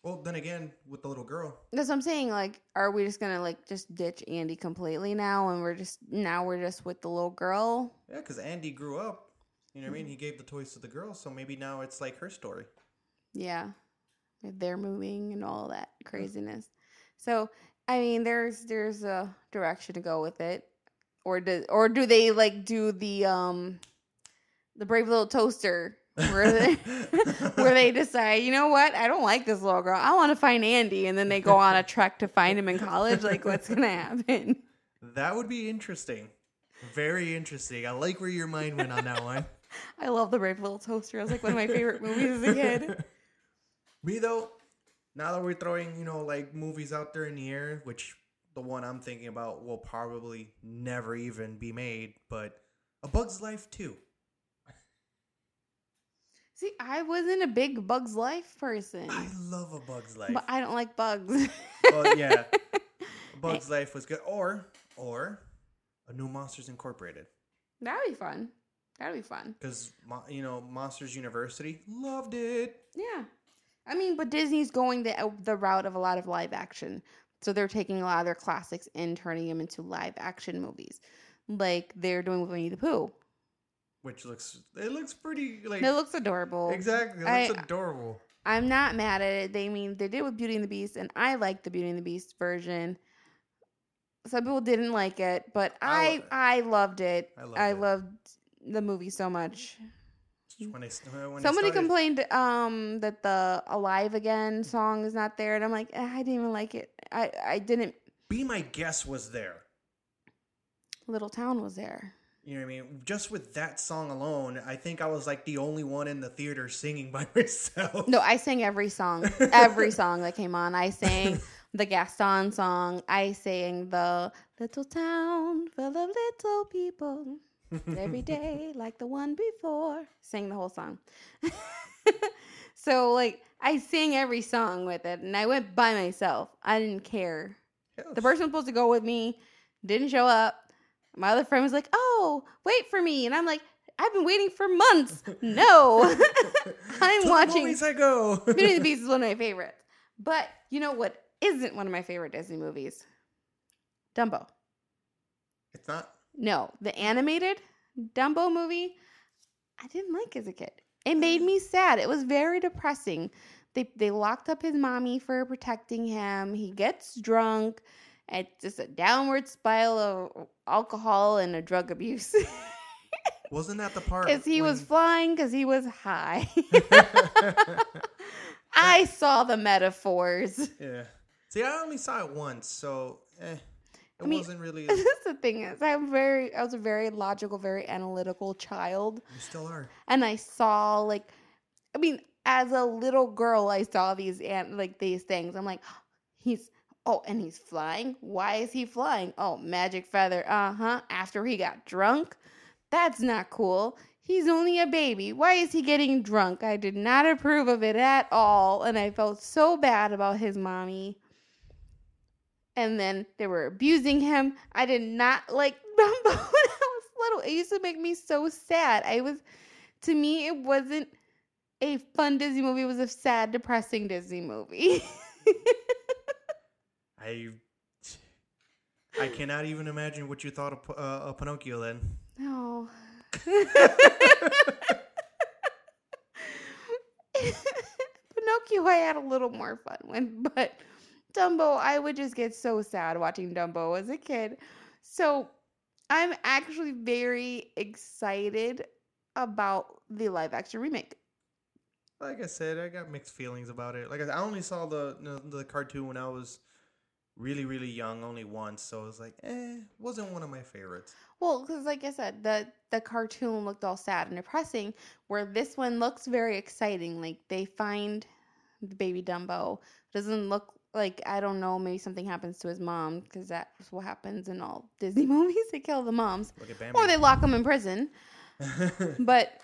[SPEAKER 2] well, then again, with the little girl,
[SPEAKER 1] that's what I'm saying. Like, are we just gonna like just ditch Andy completely now, and we're just now we're just with the little girl?
[SPEAKER 2] yeah, because Andy grew up. You know what I mean? Hmm. He gave the toys to the girl, so maybe now it's like her story.
[SPEAKER 1] Yeah, they're moving and all that craziness. So, I mean, there's there's a direction to go with it, or do or do they like do the um the brave little toaster where they where they decide, you know what, I don't like this little girl, I want to find Andy, and then they go on a trek to find him in college. Like, what's gonna happen?
[SPEAKER 2] That would be interesting. Very interesting. I like where your mind went on that one.
[SPEAKER 1] I love the brave little toaster. It was like one of my favorite movies as a kid.
[SPEAKER 2] Me though, now that we're throwing, you know, like movies out there in the air, which the one I'm thinking about will probably never even be made, but A Bug's Life too.
[SPEAKER 1] See, I wasn't a big Bugs Life person,
[SPEAKER 2] I love A Bug's Life.
[SPEAKER 1] but I don't like bugs.
[SPEAKER 2] well, yeah, A Bug's Life was good, or or a new Monsters Incorporated,
[SPEAKER 1] That'd be fun. That'd be fun.
[SPEAKER 2] because you know Monsters University loved it.
[SPEAKER 1] Yeah. I mean, but Disney's going the uh, the route of a lot of live action. So they're taking a lot of their classics and turning them into live action movies. Like they're doing with Winnie the Pooh.
[SPEAKER 2] Which looks it looks pretty like
[SPEAKER 1] It looks adorable.
[SPEAKER 2] exactly it
[SPEAKER 1] I-
[SPEAKER 2] adorable.
[SPEAKER 1] I'm not mad at it. They mean they did with Beauty and the Beast, and I like the Beauty and the Beast version. Some people didn't like it, but
[SPEAKER 2] I
[SPEAKER 1] I I loved it.
[SPEAKER 2] I loved
[SPEAKER 1] I
[SPEAKER 2] it.
[SPEAKER 1] loved the movie so much.
[SPEAKER 2] When they, st- when they
[SPEAKER 1] Somebody complained um that the Alive Again song is not there, and I'm like, eh, I didn't even like it. I I didn't.
[SPEAKER 2] Be my guest was there.
[SPEAKER 1] Little Town was there.
[SPEAKER 2] You know what I mean? Just with that song alone, I think I was like the only one in the theater singing by myself.
[SPEAKER 1] No, I sang every song, every song that came on. I sang the Gaston song. I sang the Little Town full of little people. Every day like the one before. Sang the whole song. so like I sang every song with it, and I went by myself. I didn't care. The person supposed to go with me didn't show up. My other friend was like, "Oh, wait for me," and I'm like, "I've been waiting for months." No, I'm watching.
[SPEAKER 2] movies I go.
[SPEAKER 1] Beauty and the Beast is one of my favorites. But you know what isn't one of my favorite Disney movies? Dumbo.
[SPEAKER 2] it's not.
[SPEAKER 1] No, the animated Dumbo movie, I didn't like as a kid. It made me sad. It was very depressing. They they locked up his mommy for protecting him. He gets drunk. It's just a downward spiral of alcohol and a drug abuse.
[SPEAKER 2] Wasn't that the part?
[SPEAKER 1] Because he was flying because he was high. I saw the metaphors.
[SPEAKER 2] yeah. See, I only saw it once, so eh, it
[SPEAKER 1] I mean,
[SPEAKER 2] wasn't really.
[SPEAKER 1] This is the thing is, I'm very, I was a very logical, very analytical child,
[SPEAKER 2] you still are.
[SPEAKER 1] and I saw like, I mean, as a little girl, I saw these and like these things. I'm like, he's oh, and he's flying. Why is he flying? Oh, magic feather. Uh huh. After he got drunk, that's not cool. He's only a baby. Why is he getting drunk? I did not approve of it at all, and I felt so bad about his mommy and then they were abusing him. I did not like Dumbo when I was little. It used to make me so sad. I was, to me, it wasn't a fun Disney movie. It was a sad, depressing Disney movie.
[SPEAKER 2] I. I cannot even imagine what you thought of, uh, of Pinocchio then.
[SPEAKER 1] no. Pinocchio, I had a little more fun with, but Dumbo, I would just get so sad watching Dumbo as a kid. So I'm actually very excited about the live action remake.
[SPEAKER 2] Like I said, I got mixed feelings about it. Like I, only saw the, the the cartoon when I was really really young, only once. So I was like, eh, wasn't one of my favorites.
[SPEAKER 1] Well, because like I said, the the cartoon looked all sad and depressing, where this one looks very exciting. Like they find the baby Dumbo. It Doesn't look like I don't know. Maybe something happens to his mom because that's what happens in all Disney movies. They kill the moms,
[SPEAKER 2] Look at Bambi.
[SPEAKER 1] or they lock them in prison. But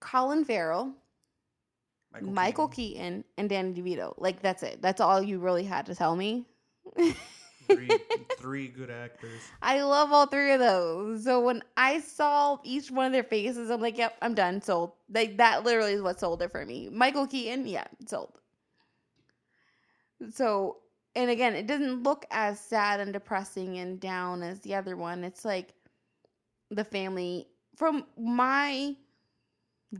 [SPEAKER 1] Colin Farrell, Michael, Keaton, and Danny DeVito. Like that's it. That's all you really had to tell me.
[SPEAKER 2] three, three good actors.
[SPEAKER 1] I love all three of those. So when I saw each one of their faces, I'm like, yep, I'm done. Sold. Like that literally is what sold it for me. Michael Keaton, yeah, sold. So and again, it doesn't look as sad and depressing and down as the other one. It's like the family from my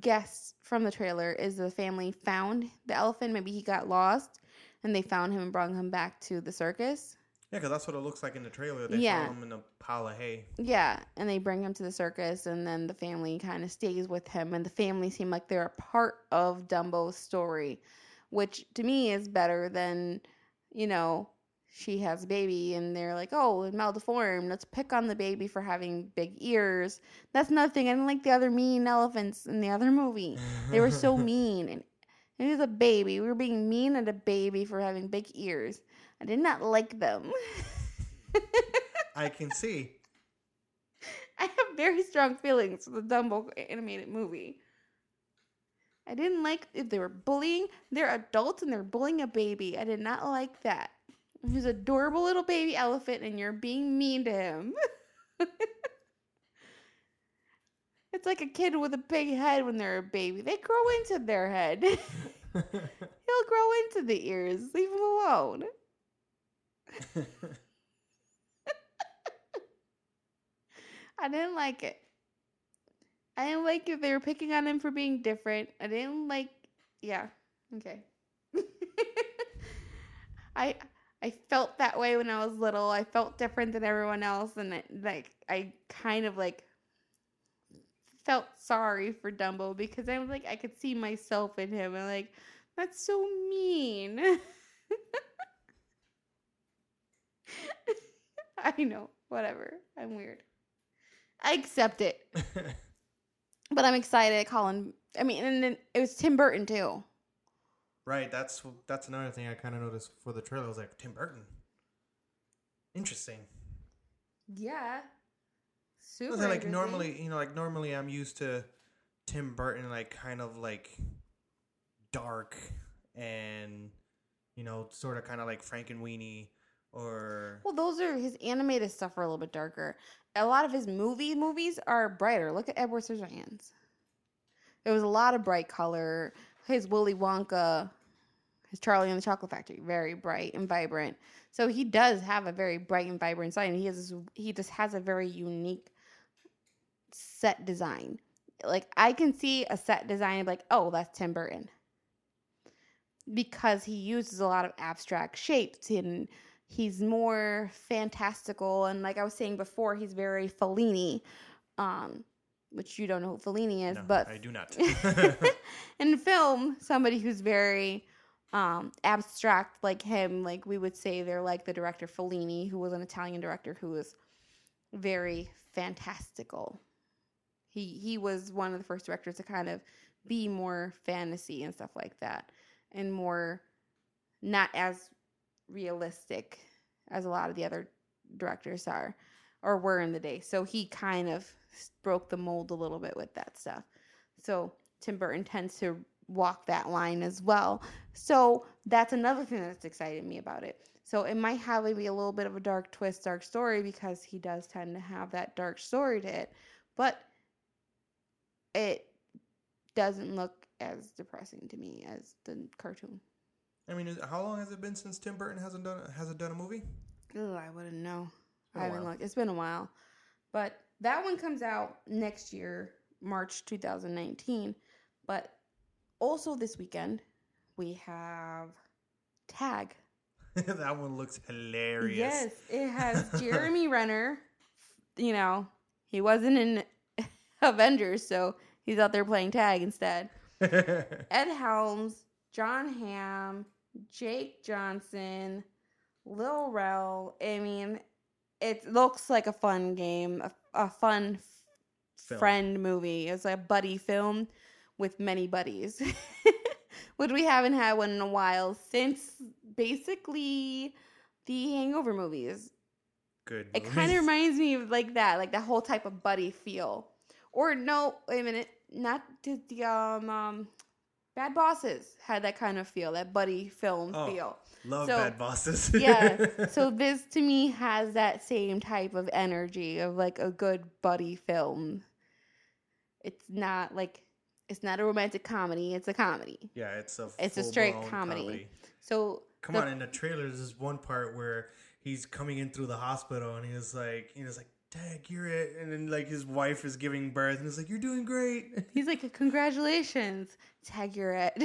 [SPEAKER 1] guess from the trailer is the family found the elephant. Maybe he got lost and they found him and brought him back to the circus.
[SPEAKER 2] Yeah, because that's what it looks like in the trailer. They
[SPEAKER 1] Yeah.
[SPEAKER 2] found him in a pile of hay.
[SPEAKER 1] Yeah, and they bring him to the circus, and then the family kind of stays with him, and the family seem like they're a part of Dumbo's story, which to me is better than, you know, she has a baby, and they're like, oh, maldeformed. Let's pick on the baby for having big ears. That's nothing. I didn't like the other mean elephants in the other movie. They were so mean, and it was a baby. We were being mean at a baby for having big ears. I did not like them.
[SPEAKER 2] I can see.
[SPEAKER 1] I have very strong feelings for the Dumbo animated movie. I didn't like if they were bullying. They're adults and they're bullying a baby. I did not like that. He's an adorable little baby elephant and you're being mean to him. it's like a kid with a big head when they're a baby. They grow into their head. He'll grow into the ears. Leave him alone. I didn't like it. I didn't like it. They were picking on him for being different. I didn't like. Yeah. Okay. I I felt that way when I was little. I felt different than everyone else, and it, like I kind of like felt sorry for Dumbo because I was like I could see myself in him, and like that's so mean. I know. Whatever. I'm weird. I accept it. But I'm excited. Colin. I mean, and then it was Tim Burton too.
[SPEAKER 2] right. That's that's another thing I kind of noticed for the trailer. I was like, Tim Burton. Interesting.
[SPEAKER 1] Yeah. Super.
[SPEAKER 2] Like
[SPEAKER 1] interesting.
[SPEAKER 2] normally, you know, like normally I'm used to Tim Burton, like kind of like dark and you know, sort of kind of like Frankenweenie or
[SPEAKER 1] Well, those are his animated stuff are a little bit darker. A lot of his movie movies are brighter. Look at Edward Scissorhands. There was a lot of bright color. His Willy Wonka, his Charlie and the Chocolate Factory, very bright and vibrant. So he does have a very bright and vibrant side, and he has this, he just has a very unique set design. Like I can see a set design like, oh, that's Tim Burton, because he uses a lot of abstract shapes and he's more fantastical and like I was saying before, he's very Fellini, um, which you don't know who Fellini is,
[SPEAKER 2] no,
[SPEAKER 1] but
[SPEAKER 2] I do not.
[SPEAKER 1] in film, somebody who's very um, abstract like him, like we would say they're like the director Fellini, who was an Italian director who was very fantastical. He he was one of the first directors to kind of be more fantasy and stuff like that, and more not as realistic as a lot of the other directors are or were in the day. So he kind of broke the mold a little bit with that stuff. So Tim Burton tends to walk that line as well. So that's another thing that's excited me about it. So it might have maybe a little bit of a dark twist, dark story because he does tend to have that dark story to it. But it doesn't look as depressing to me as the cartoon.
[SPEAKER 2] I mean, is- how long has it been since Tim Burton hasn't done hasn't done a movie?
[SPEAKER 1] I wouldn't know.
[SPEAKER 2] A
[SPEAKER 1] I haven't
[SPEAKER 2] while.
[SPEAKER 1] looked. It's been a while. But that one comes out next year, March 2019. But also this weekend, we have Tag.
[SPEAKER 2] that one looks hilarious.
[SPEAKER 1] Yes, it has Jeremy Renner. You know, he wasn't in Avengers, so he's out there playing tag instead. Ed Helms, Jon Hamm, Jake Johnson, Lil Rel. I mean, it looks like a fun game, a, a fun
[SPEAKER 2] Film.
[SPEAKER 1] friend movie. It's a buddy film with many buddies, which we haven't had one in a while since basically the Hangover movies.
[SPEAKER 2] Good.
[SPEAKER 1] It kind of reminds me of like that, like that whole type of buddy feel. Or no, wait a minute, not did the um, um Bad Bosses had that kind of feel, that buddy film
[SPEAKER 2] Oh.
[SPEAKER 1] feel.
[SPEAKER 2] Love
[SPEAKER 1] so-
[SPEAKER 2] bad bosses.
[SPEAKER 1] Yeah. so this to me has that same type of energy of like a good buddy film. It's not like it's not a romantic comedy, it's a comedy.
[SPEAKER 2] yeah, it's a
[SPEAKER 1] It's a straight
[SPEAKER 2] full-blown
[SPEAKER 1] comedy. So
[SPEAKER 2] Come
[SPEAKER 1] the-
[SPEAKER 2] on, in the trailer, there's this one part where he's coming in through the hospital and he's like, you know, it's like, Dad, you're it. And then like his wife is giving birth and he's like, you're doing great.
[SPEAKER 1] He's like, "Congratulations, Tag you're at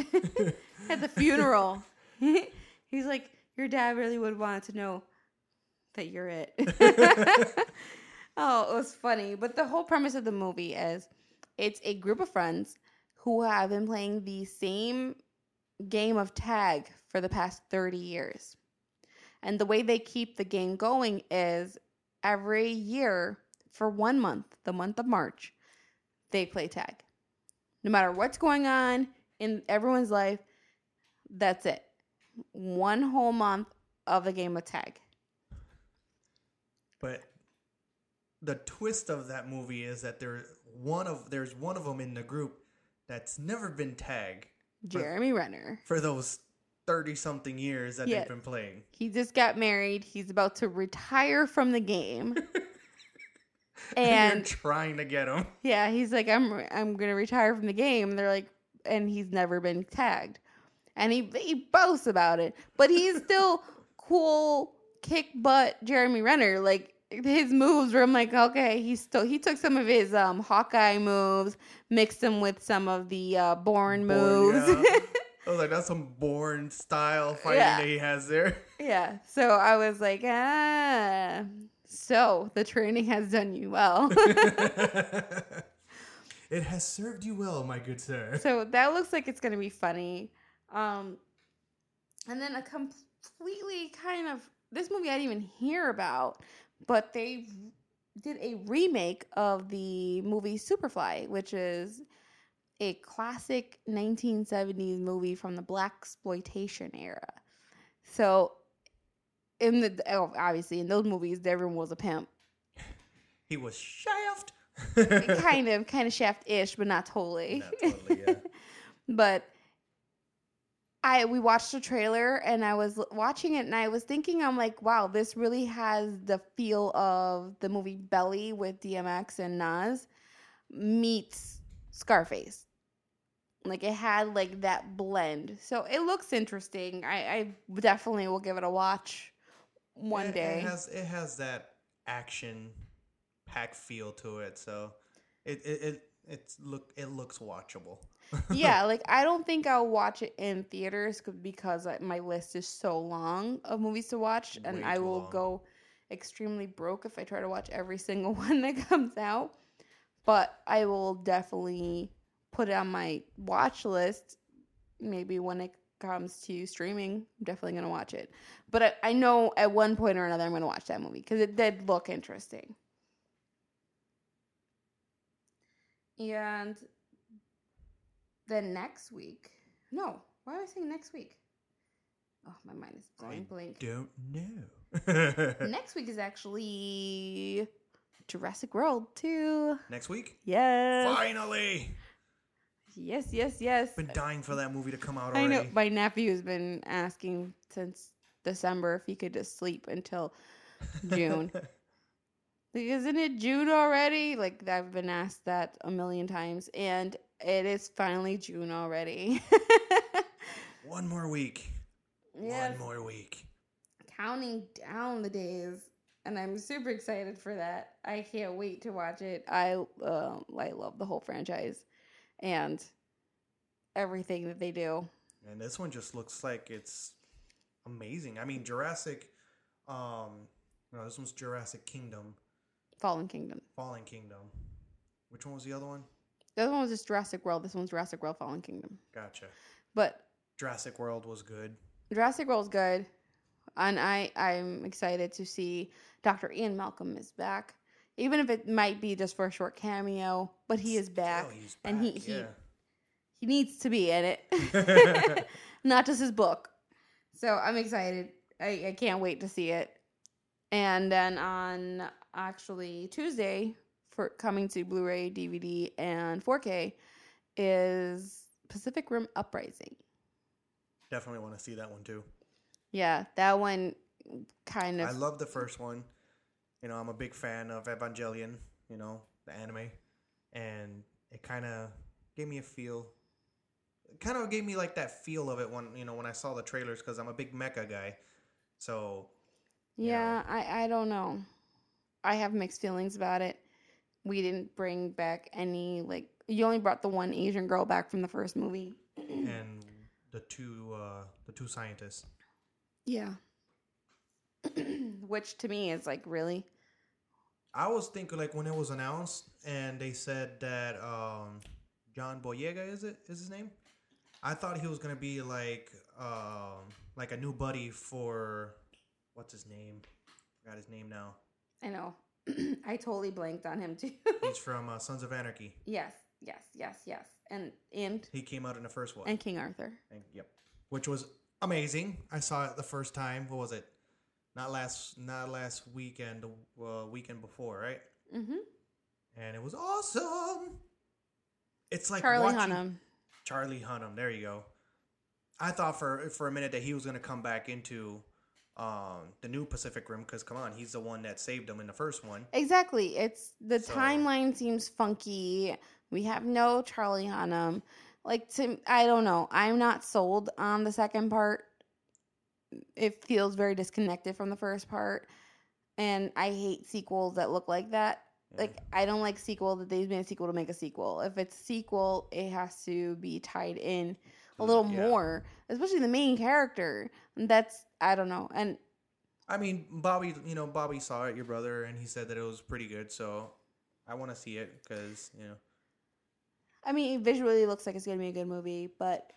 [SPEAKER 1] at the funeral." He's like, "Your dad really would want to know that you're it." oh, it was funny, but the whole premise of the movie is it's a group of friends who have been playing the same game of tag for the past 30 years. And the way they keep the game going is every year for one month, the month of March, they play tag. No matter what's going on in everyone's life, that's it. One whole month of the game of tag.
[SPEAKER 2] but the twist of that movie is that there one of there's one of them in the group that's never been tagged
[SPEAKER 1] Jeremy Renner.
[SPEAKER 2] for those 30 something years that
[SPEAKER 1] Yes.
[SPEAKER 2] they've been playing.
[SPEAKER 1] He just got married. He's about to retire from the game.
[SPEAKER 2] And you're trying to get him.
[SPEAKER 1] yeah, he's like, I'm I'm gonna retire from the game. And they're like, and he's never been tagged, and he he boasts about it, but he's still cool, kick butt Jeremy Renner. Like his moves, where I'm like, okay, he's still he took some of his um Hawkeye moves, mixed them with some of the uh, Born
[SPEAKER 2] Bourne,
[SPEAKER 1] moves.
[SPEAKER 2] yeah. I was like, that's some Bourne style fighting
[SPEAKER 1] Yeah.
[SPEAKER 2] that he has there.
[SPEAKER 1] Yeah. So I was like, ah. So the training has done you well.
[SPEAKER 2] it has served you well, my good sir.
[SPEAKER 1] so that looks like it's gonna be funny. Um, and then a completely kind of this movie I didn't even hear about, but they did a remake of the movie Superfly, which is a classic 1970s movie from the blaxploitation era. So in the oh, obviously in those movies everyone was a pimp.
[SPEAKER 2] He was shaft.
[SPEAKER 1] kind of kind of shaft-ish, but not totally.
[SPEAKER 2] Not totally, yeah.
[SPEAKER 1] but I we watched the trailer and I was watching it and I was thinking I'm like, wow, this really has the feel of the movie Belly with DMX and Nas meets Scarface. Like it had like that blend. So it looks interesting. I, I definitely will give it a watch one
[SPEAKER 2] It-
[SPEAKER 1] day.
[SPEAKER 2] It has it has that action pack feel to it, so it it, it it's look it looks watchable.
[SPEAKER 1] yeah, like I don't think I'll watch it in theaters because my list is so long of movies to watch, and
[SPEAKER 2] Way
[SPEAKER 1] I will
[SPEAKER 2] long.
[SPEAKER 1] go extremely broke if I try to watch every single one that comes out. But I will definitely put it on my watch list. Maybe when it comes to streaming, I'm definitely gonna watch it. But I, I know at one point or another I'm gonna watch that movie because it did look interesting. And then next week, no, why am I saying next week? Oh, my mind is
[SPEAKER 2] I
[SPEAKER 1] going blank.
[SPEAKER 2] don't know.
[SPEAKER 1] Next week is actually Jurassic World 2.
[SPEAKER 2] Next week?
[SPEAKER 1] Yes.
[SPEAKER 2] Finally!
[SPEAKER 1] Yes, yes, yes.
[SPEAKER 2] Been dying for that movie to come out
[SPEAKER 1] I
[SPEAKER 2] already.
[SPEAKER 1] know my nephew's been asking since December if he could just sleep until June. Like, Isn't it June already? Like I've been asked that a million times, and it is finally June already.
[SPEAKER 2] One more week.
[SPEAKER 1] yes,
[SPEAKER 2] One more week.
[SPEAKER 1] counting down the days, and I'm super excited for that. I can't wait to watch it. I uh, I love the whole franchise, and everything that they do.
[SPEAKER 2] And this one just looks like it's amazing. I mean, Jurassic. Um, no, this one's Jurassic Kingdom,
[SPEAKER 1] Fallen Kingdom.
[SPEAKER 2] Fallen Kingdom. Which one was the other one?
[SPEAKER 1] The other one was just Jurassic World. This one's Jurassic World Fallen Kingdom.
[SPEAKER 2] Gotcha.
[SPEAKER 1] But
[SPEAKER 2] Jurassic World was good.
[SPEAKER 1] Jurassic World's good, and I I'm excited to see Dr. Ian Malcolm is back, even if it might be just for a short cameo. But he is back,
[SPEAKER 2] Still, he's
[SPEAKER 1] and he-
[SPEAKER 2] back,
[SPEAKER 1] he- he needs to be in it, not just his book. So I'm excited. I, I can't wait to see it. And then on actually Tuesday for coming to Blu-ray, DVD, and 4K is Pacific Rim Uprising.
[SPEAKER 2] Definitely want to see that one too.
[SPEAKER 1] Yeah, that one kind of
[SPEAKER 2] I love the first one. You know, I'm a big fan of Evangelion, you know, the anime. And it kind of gave me a feel. It kind of gave me like that feel of it when, you know, when I saw the trailers because I'm a big mecha guy. So,
[SPEAKER 1] Yeah, I I don't know. I have mixed feelings about it. We didn't bring back any like you only brought the one Asian girl back from the first movie.
[SPEAKER 2] and the two, uh, the two scientists.
[SPEAKER 1] Yeah. Which to me is like really
[SPEAKER 2] I was thinking like when it was announced and they said that um, John Boyega is it is his name? I thought he was gonna be like um, like a new buddy for what's his name? Got his name now.
[SPEAKER 1] I know. I totally blanked on him too.
[SPEAKER 2] He's from uh, Sons of Anarchy.
[SPEAKER 1] yes, yes, yes, yes. And and
[SPEAKER 2] He came out in the first one.
[SPEAKER 1] and King Arthur.
[SPEAKER 2] And- yep, which was amazing. I saw it the first time. What was it? Not last, not last weekend. The uh, weekend before, right?
[SPEAKER 1] Mm-hmm.
[SPEAKER 2] And it was awesome. It's like
[SPEAKER 1] Charlie
[SPEAKER 2] watching,
[SPEAKER 1] Hunnam.
[SPEAKER 2] Charlie Hunnam. There you go. I thought for for a minute that he was gonna come back into um, the new Pacific Rim because come on, he's the one that saved him in the first one.
[SPEAKER 1] Exactly. It's the
[SPEAKER 2] So-
[SPEAKER 1] timeline seems funky. We have no Charlie Hunnam. Like to I don't know. I'm not sold on the second part. It feels very disconnected from the first part. And I hate sequels that look like that. Like I don't like sequel that they've made a sequel to make a sequel. If it's a sequel, it has to be tied in a little
[SPEAKER 2] Yeah.
[SPEAKER 1] more, especially the main character. That's I don't know. And
[SPEAKER 2] I mean, Bobby, you know, Bobby saw it, your brother, and he said that it was pretty good. So I want to see it because you know,
[SPEAKER 1] I mean, visually looks like it's gonna be a good movie, but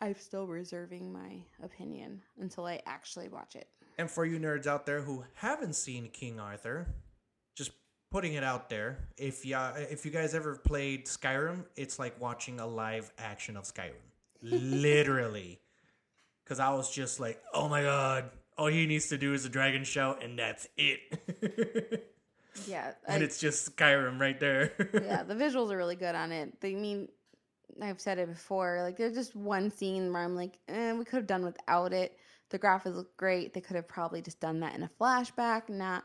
[SPEAKER 1] I'm still reserving my opinion until I actually watch it.
[SPEAKER 2] and for you nerds out there who haven't seen King Arthur, just putting it out there. If ya if you guys ever played Skyrim, it's like watching a live action of Skyrim, literally. Because I was just like, oh my god, all he needs to do is a dragon shout, and that's it.
[SPEAKER 1] Yeah,
[SPEAKER 2] and
[SPEAKER 1] I-
[SPEAKER 2] it's just Skyrim right there.
[SPEAKER 1] yeah, the visuals are really good on it. They mean, I've said it before. Like, there's just one scene where I'm like, eh, we could have done without it. The graphics look great. They could have probably just done that in a flashback, not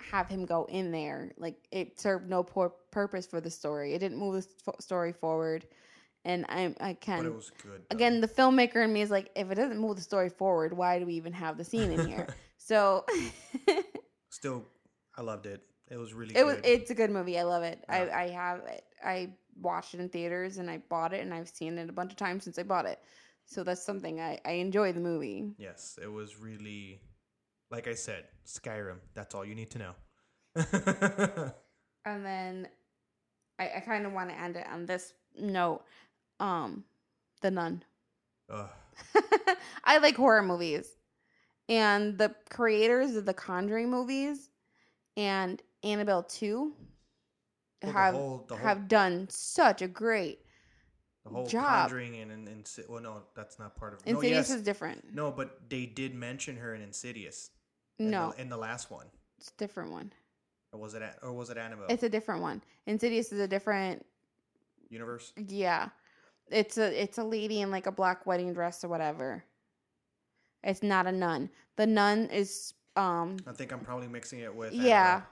[SPEAKER 1] have him go in there. Like, it served no poor purpose for the story. It didn't move the story forward. And I, I can
[SPEAKER 2] but it was good. though.
[SPEAKER 1] again, the filmmaker in me is like, if it doesn't move the story forward, why do we even have the scene in here? so
[SPEAKER 2] still, I loved it. It was really
[SPEAKER 1] it was it's a good movie. I love it.
[SPEAKER 2] Yeah.
[SPEAKER 1] I I have it. I watched it in theaters and I bought it and I've seen it a bunch of times since I bought it. So that's something I I enjoy the movie.
[SPEAKER 2] yes, it was really, like I said, Skyrim. That's all you need to know.
[SPEAKER 1] And then I I kind of want to end it on this note. Um, The Nun.
[SPEAKER 2] Ugh.
[SPEAKER 1] I like horror movies. And the creators of the Conjuring movies and Annabelle 2
[SPEAKER 2] Well, the
[SPEAKER 1] have
[SPEAKER 2] whole- the whole-
[SPEAKER 1] have done such a great
[SPEAKER 2] The whole
[SPEAKER 1] job.
[SPEAKER 2] Conjuring and, and, and well, no, that's not part of.
[SPEAKER 1] Insidious
[SPEAKER 2] no, yes,
[SPEAKER 1] is different.
[SPEAKER 2] no, but they did mention her in Insidious. in
[SPEAKER 1] No,
[SPEAKER 2] the, in the last one,
[SPEAKER 1] it's a different one.
[SPEAKER 2] or was it? Or was it Annabelle
[SPEAKER 1] It's a different one. Insidious is a different
[SPEAKER 2] universe?
[SPEAKER 1] yeah. It's a it's a lady in like a black wedding dress or whatever. It's not a nun. The nun is um
[SPEAKER 2] I think I'm probably mixing it with.
[SPEAKER 1] yeah.
[SPEAKER 2] Annabelle.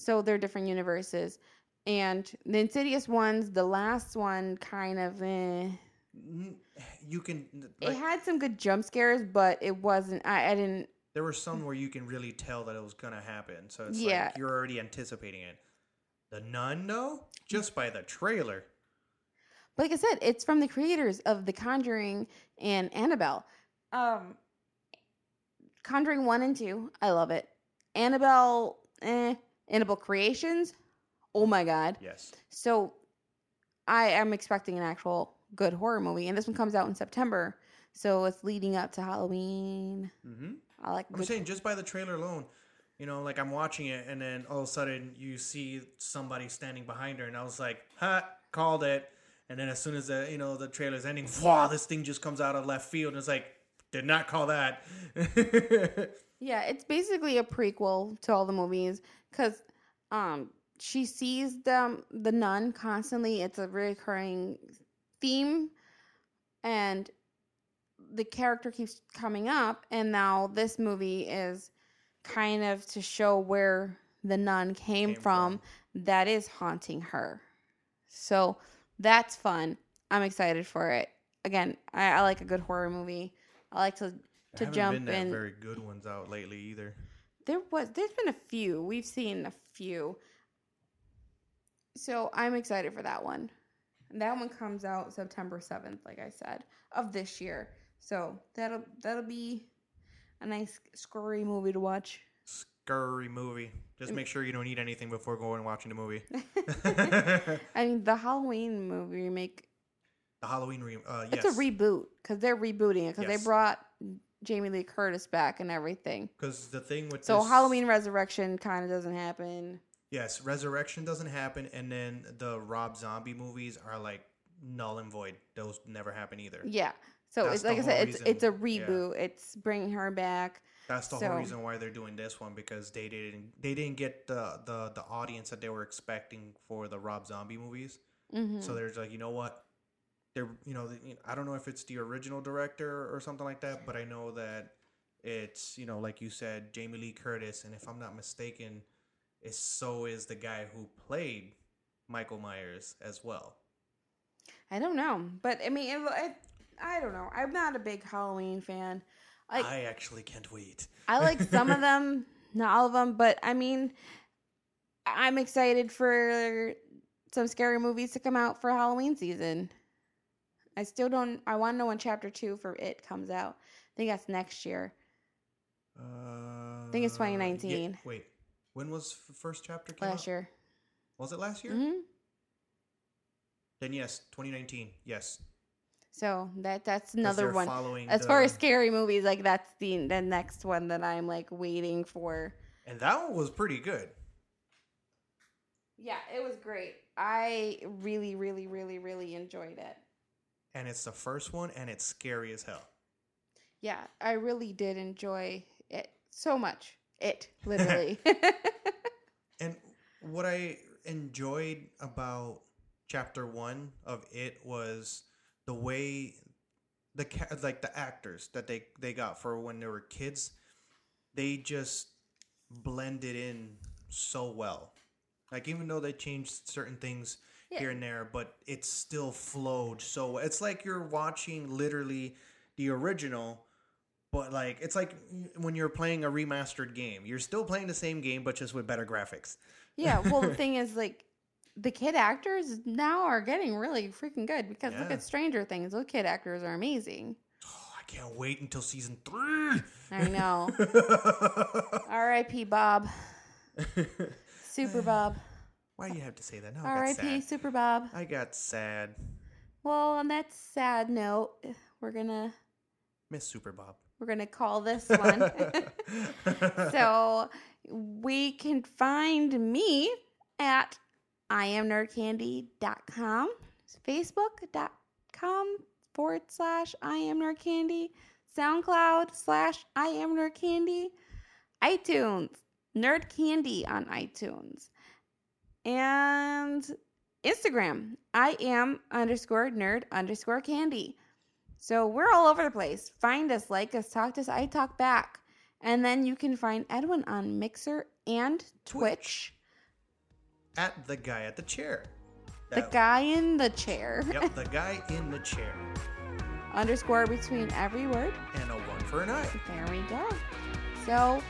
[SPEAKER 1] So they're different universes. And the Insidious ones, the last one kind of eh.
[SPEAKER 2] You can.
[SPEAKER 1] it had some good jump scares, but it wasn't I, I didn't
[SPEAKER 2] there were some where you can really tell that it was gonna happen, so it's
[SPEAKER 1] Yeah.
[SPEAKER 2] like you're already anticipating it. The Nun, though, just by the trailer.
[SPEAKER 1] But like I said, it's from the creators of The Conjuring and Annabelle. Um, Conjuring one and two, I love it. Annabelle, eh. Annabelle Creations, oh my god.
[SPEAKER 2] Yes.
[SPEAKER 1] So I am expecting an actual good horror movie, and this one comes out in September, so it's leading up to Halloween.
[SPEAKER 2] Mm-hmm.
[SPEAKER 1] I like.
[SPEAKER 2] I'm saying just by the trailer alone, you know, like I'm watching it, and then all of a sudden you see somebody standing behind her, and I was like, "Ha, called it." And then as soon as the you know the trailer's ending, wow, this thing just comes out of left field, and it's like, did not call that.
[SPEAKER 1] Yeah, it's basically a prequel to all the movies because um she sees them the nun constantly. It's a recurring theme, and the character keeps coming up. And now this movie is kind of to show where the nun came,
[SPEAKER 2] Came
[SPEAKER 1] from, that is haunting her. So that's fun. I'm excited for it. Again, I, I like a good horror movie. I like to to
[SPEAKER 2] Haven't
[SPEAKER 1] jump
[SPEAKER 2] been that
[SPEAKER 1] in.
[SPEAKER 2] very good ones out lately either.
[SPEAKER 1] There was there's been a few. We've seen a few. So I'm excited for that one. And that one comes out September 7th, like I said, of this year. So that'll that'll be a nice scary movie to watch.
[SPEAKER 2] Scurry movie. Just make sure you don't eat anything before going and watching the movie.
[SPEAKER 1] I mean, the Halloween movie remake,
[SPEAKER 2] the Halloween re- uh yes.
[SPEAKER 1] it's a reboot because they're rebooting it because
[SPEAKER 2] Yes.
[SPEAKER 1] they brought Jamie Lee Curtis back and everything.
[SPEAKER 2] Because the thing with
[SPEAKER 1] So
[SPEAKER 2] this-
[SPEAKER 1] Halloween Resurrection kind of doesn't happen.
[SPEAKER 2] Yes, Resurrection doesn't happen, and then the Rob Zombie movies are like null and void. Those never happen either.
[SPEAKER 1] Yeah. So
[SPEAKER 2] That's
[SPEAKER 1] it's like I said, it's it's a
[SPEAKER 2] reason- yeah.
[SPEAKER 1] reboot. It's bringing her back.
[SPEAKER 2] That's the
[SPEAKER 1] So-
[SPEAKER 2] whole reason why they're doing this one because they didn't they didn't get the the the audience that they were expecting for the Rob Zombie movies.
[SPEAKER 1] hmm
[SPEAKER 2] So they're like, you know what? They're you know, I don't know if it's the original director or something like that, but I know that it's you know like you said, Jamie Lee Curtis, and if I'm not mistaken, is so is the guy who played Michael Myers as well.
[SPEAKER 1] I don't know, but I mean, it, I, I don't know. I'm not a big Halloween fan. Like
[SPEAKER 2] I actually can't wait.
[SPEAKER 1] I like some of them, not all of them, but I mean, I'm excited for some scary movies to come out for Halloween season. I still don't. I want to know when Chapter Two for It comes out. I think that's next year.
[SPEAKER 2] Uh,
[SPEAKER 1] think it's
[SPEAKER 2] yeah-
[SPEAKER 1] 2019.
[SPEAKER 2] wait, when was the first chapter? Came
[SPEAKER 1] Last
[SPEAKER 2] out?
[SPEAKER 1] year.
[SPEAKER 2] Was it last year?
[SPEAKER 1] hmm
[SPEAKER 2] Then yes, 2019. Yes.
[SPEAKER 1] So that that's another one.
[SPEAKER 2] Following
[SPEAKER 1] As far as scary movies, like that's the the next one that I'm like waiting for.
[SPEAKER 2] and that one was pretty good.
[SPEAKER 1] Yeah, it was great. I really, really, really, really enjoyed it.
[SPEAKER 2] And it's the first one, and it's scary as hell.
[SPEAKER 1] Yeah, I really did enjoy it so much. It literally.
[SPEAKER 2] And what I enjoyed about chapter one of it was the way the like the actors that they they got for when they were kids, they just blended in so well. Like even though they changed certain things
[SPEAKER 1] Yeah.
[SPEAKER 2] here and there, but it still flowed so. It's like you're watching literally the original. But like it's like when you're playing a remastered game, you're still playing the same game, but just with better graphics.
[SPEAKER 1] yeah, well, the thing is, like, the kid actors now are getting really freaking good because look at Stranger Things. Those kid actors are amazing.
[SPEAKER 2] Oh, I can't wait until season three.
[SPEAKER 1] I know. R.I.P. Bob. Super Bob.
[SPEAKER 2] Why do you have to say that? No, I got
[SPEAKER 1] R.I.P. Super Bob.
[SPEAKER 2] I got sad.
[SPEAKER 1] Well, on that sad note, we're gonna
[SPEAKER 2] Miss Super Bob.
[SPEAKER 1] we're gonna call this one. so we can find me at iamnerdcandy.com, facebook.com forward slash I am Nerd Candy, SoundCloud slash I am Nerd Candy, iTunes, Nerd Candy on iTunes, and Instagram, I am underscore nerd underscore candy. So we're all over the place. Find us, like us, talk to us. I talk back. And then you can find Edwin on Mixer and Twitch.
[SPEAKER 2] At the guy at the chair.
[SPEAKER 1] The
[SPEAKER 2] That-
[SPEAKER 1] guy in the chair.
[SPEAKER 2] Yep, the guy in the chair.
[SPEAKER 1] underscore between every word.
[SPEAKER 2] And a one for an eye.
[SPEAKER 1] There we go. So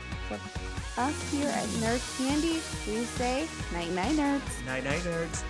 [SPEAKER 1] us here at Nerd Candy, we say night night nerds.
[SPEAKER 2] Night night nerds.